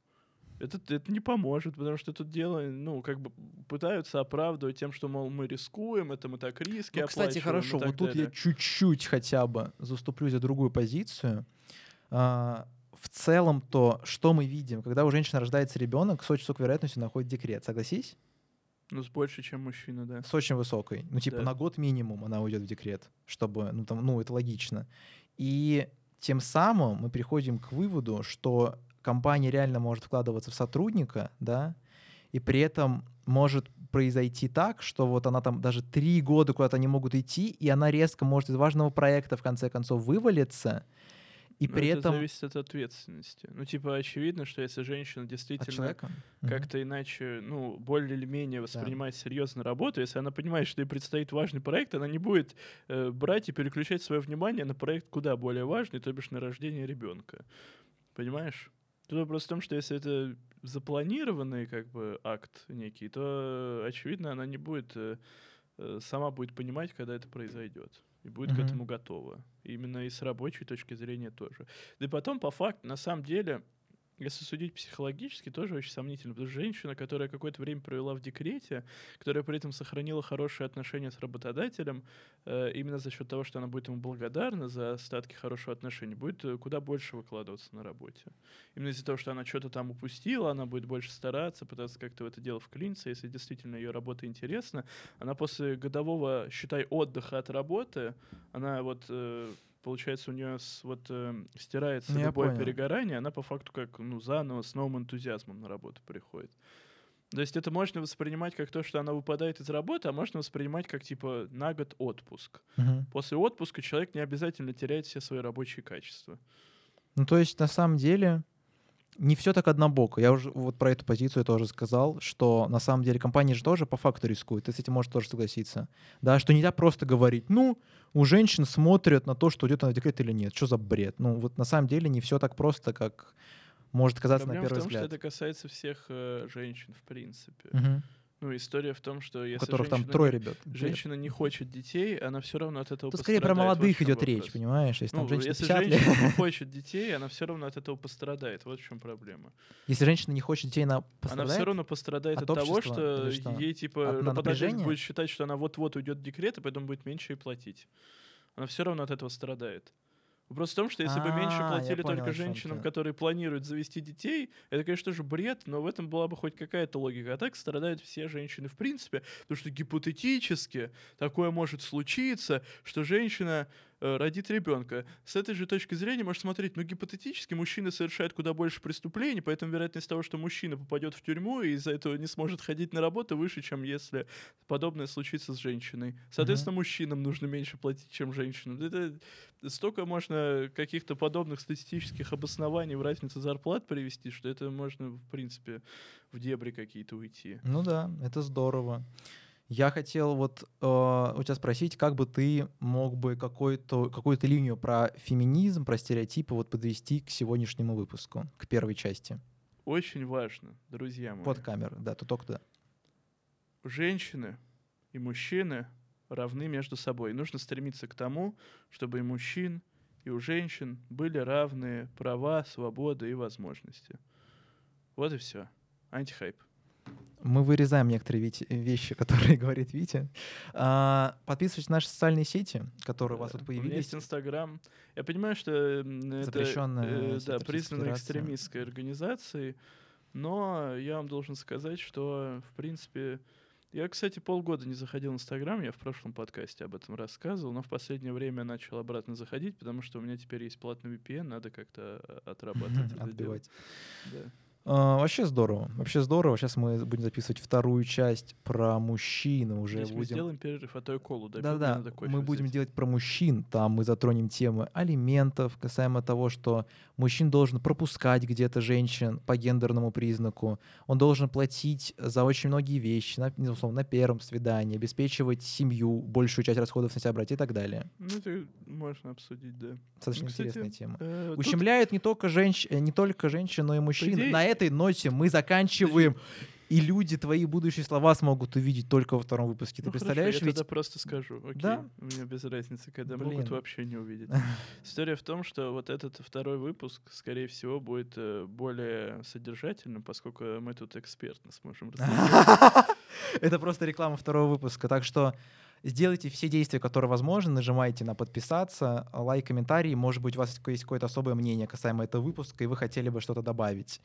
Это, это не поможет, потому что тут дело, ну, как бы пытаются оправдывать тем, что, мол, мы рискуем, это мы так риски Ну, кстати, хорошо, вот тут я далее. чуть-чуть хотя бы заступлю за другую позицию. А, В целом то, что мы видим, когда у женщины рождается ребенок, с очень высокой вероятностью находит декрет. Согласись? Ну, с больше, чем мужчина, да. С очень высокой. Ну, типа Да. на год минимум она уйдет в декрет, чтобы, ну, там, ну, это логично. И тем самым мы приходим к выводу, что компания реально может вкладываться в сотрудника, да, и при этом может произойти так, что вот она там даже три года куда-то не могут идти, и она резко может из важного проекта в конце концов вывалиться, и Но при это этом зависит от ответственности. Ну, типа, очевидно, что если женщина действительно как-то иначе, ну, более или менее воспринимает серьезно работу, если она понимает, что ей предстоит важный проект, она не будет э, брать и переключать свое внимание на проект куда более важный, то бишь на рождение ребенка. Понимаешь? Тут вопрос в том, что если это запланированный как бы акт некий, то, очевидно, она не будет, э, э, сама будет понимать, когда это произойдет. И будет к Мгм. этому готова. Именно и с рабочей точки зрения тоже. Да и потом, по факту, на самом деле, если судить психологически, тоже очень сомнительно. Потому что женщина, которая какое-то время провела в декрете, которая при этом сохранила хорошие отношения с работодателем, э, именно за счет того, что она будет ему благодарна за остатки хорошего отношения, будет э, куда больше выкладываться на работе. Именно из-за того, что она что-то там упустила, она будет больше стараться, пытаться как-то в это дело вклиниться. Если действительно ее работа интересна, она после годового, считай, отдыха от работы, она вот э, получается, у нее с, вот э, стирается Ну, я любое понял. перегорание, она по факту как ну заново с новым энтузиазмом на работу приходит. То есть это можно воспринимать как то, что она выпадает из работы, а можно воспринимать как типа на год отпуск. Мгм. После отпуска человек не обязательно теряет все свои рабочие качества. Ну, то есть, на самом деле, не все так однобоко. Я уже вот про эту позицию тоже сказал, что на самом деле компания же тоже по факту рискует. Ты с этим можешь тоже согласиться. Да, что нельзя просто говорить, ну, у женщин смотрят на то, что идет она в декрет или нет. Что за бред? Ну, вот на самом деле не все так просто, как может казаться Проблема на в первый том, что взгляд. это касается всех э, женщин, в принципе. Мгм. Ну, история в том, что у если которых там женщина, трое ребят. женщина не хочет детей, она все равно от этого Тут скорее про. Вот молодых идет речь, вопрос. понимаешь? Если Ну, там женщина если 50 лет- женщина не хочет детей, она все равно от этого пострадает. Вот в чем проблема. Если женщина не хочет детей, она Она пострадает? все равно пострадает От от, того, что, что? ей типа От работодатель напряжения? будет считать, что она вот-вот уйдет в декрет, и поэтому будет меньше ей платить. Она все равно от этого страдает. Вопрос в том, что если бы меньше А, платили только женщинам, которые планируют завести детей, это, конечно же, бред, но в этом была бы хоть какая-то логика. А так страдают все женщины в принципе, потому что гипотетически такое может случиться, что женщина родит ребенка. С этой же точки зрения можно смотреть, ну, гипотетически мужчина совершает куда больше преступлений, поэтому вероятность того, что мужчина попадет в тюрьму и из-за этого не сможет ходить на работу, выше, чем если подобное случится с женщиной. Соответственно, мужчинам нужно меньше платить, чем женщинам. Это столько можно каких-то подобных статистических обоснований в разницу зарплат привести, что это можно, в принципе, в дебри какие-то уйти. Ну да, это здорово. Я хотел вот э, у тебя спросить, как бы ты мог бы какую-то какую-то линию про феминизм, про стереотипы вот подвести к сегодняшнему выпуску, к первой части. Очень важно, друзья мои. Под камеру, да, тут только туда. женщины и мужчины равны между собой. Нужно стремиться к тому, чтобы и мужчин, и у женщин были равные права, свободы и возможности. Вот и все. Антихайп. Мы вырезаем некоторые вещи, которые говорит Витя. А, подписывайтесь на наши социальные сети, которые у вас тут У меня появились. есть Инстаграм. Я понимаю, что м, это Запрещенная э, сеть да, признана экстремистской организацией, но я вам должен сказать, что, в принципе, я, кстати, полгода не заходил в Инстаграм, я в прошлом подкасте об этом рассказывал, но в последнее время начал обратно заходить, потому что у меня теперь есть платный VPN, надо как-то э, отрабатывать. Отбивать. Да. А, вообще здорово. Вообще здорово. Сейчас мы будем записывать вторую часть про мужчин. и Уже Здесь мы будем сделаем перерыв, а то я колу Да-да, надо кофе мы будем взять. делать про мужчин. Там мы затронем темы алиментов, касаемо того, что мужчин должен пропускать где-то женщин по гендерному признаку. Он должен платить за очень многие вещи, на, ну, условно, на первом свидании, обеспечивать семью, большую часть расходов на себя брать и так далее. Ну, это можно обсудить, да. Достаточно Ну, кстати, интересная тема. Э, тут- Ущемляют не только, женщ... э, не только женщин, но и мужчин. идее- На этой ноте мы заканчиваем. И люди твои будущие слова смогут увидеть только во втором выпуске. Ты Ну, хорошо, представляешь, я ведь тогда просто скажу. Окей, Да? мне без разницы, когда Блин. могут вообще не увидеть. История в том, что вот этот второй выпуск, скорее всего, будет э, более содержательным, поскольку мы тут экспертно сможем рассуждать. Это просто реклама второго выпуска. Так что сделайте все действия, которые возможны. Нажимайте на подписаться, лайк, комментарий. Может быть, у вас есть какое-то особое мнение касаемо этого выпуска, и вы хотели бы что-то добавить.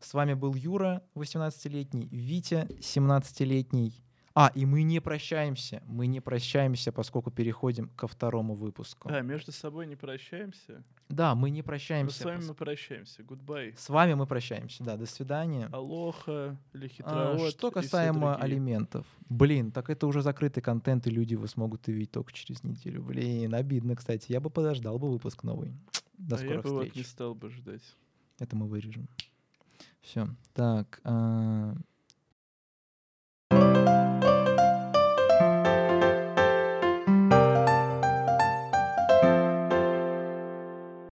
С вами был Юра, 18-летний, Витя, 17-летний. А, и мы не прощаемся. Мы не прощаемся, поскольку переходим ко второму выпуску. А, между собой не прощаемся? Да, мы не прощаемся. с вами пос- мы прощаемся. Goodbye. С вами мы прощаемся. Да, до свидания. Алоха, или А, хитроот. Что касаемо алиментов. Блин, так это уже закрытый контент, и люди его смогут увидеть только через неделю. Блин, обидно, кстати. Я бы подождал бы выпуск новый. До А я скорых бы вот не стал бы ждать. Это мы вырежем. Все. Так. а,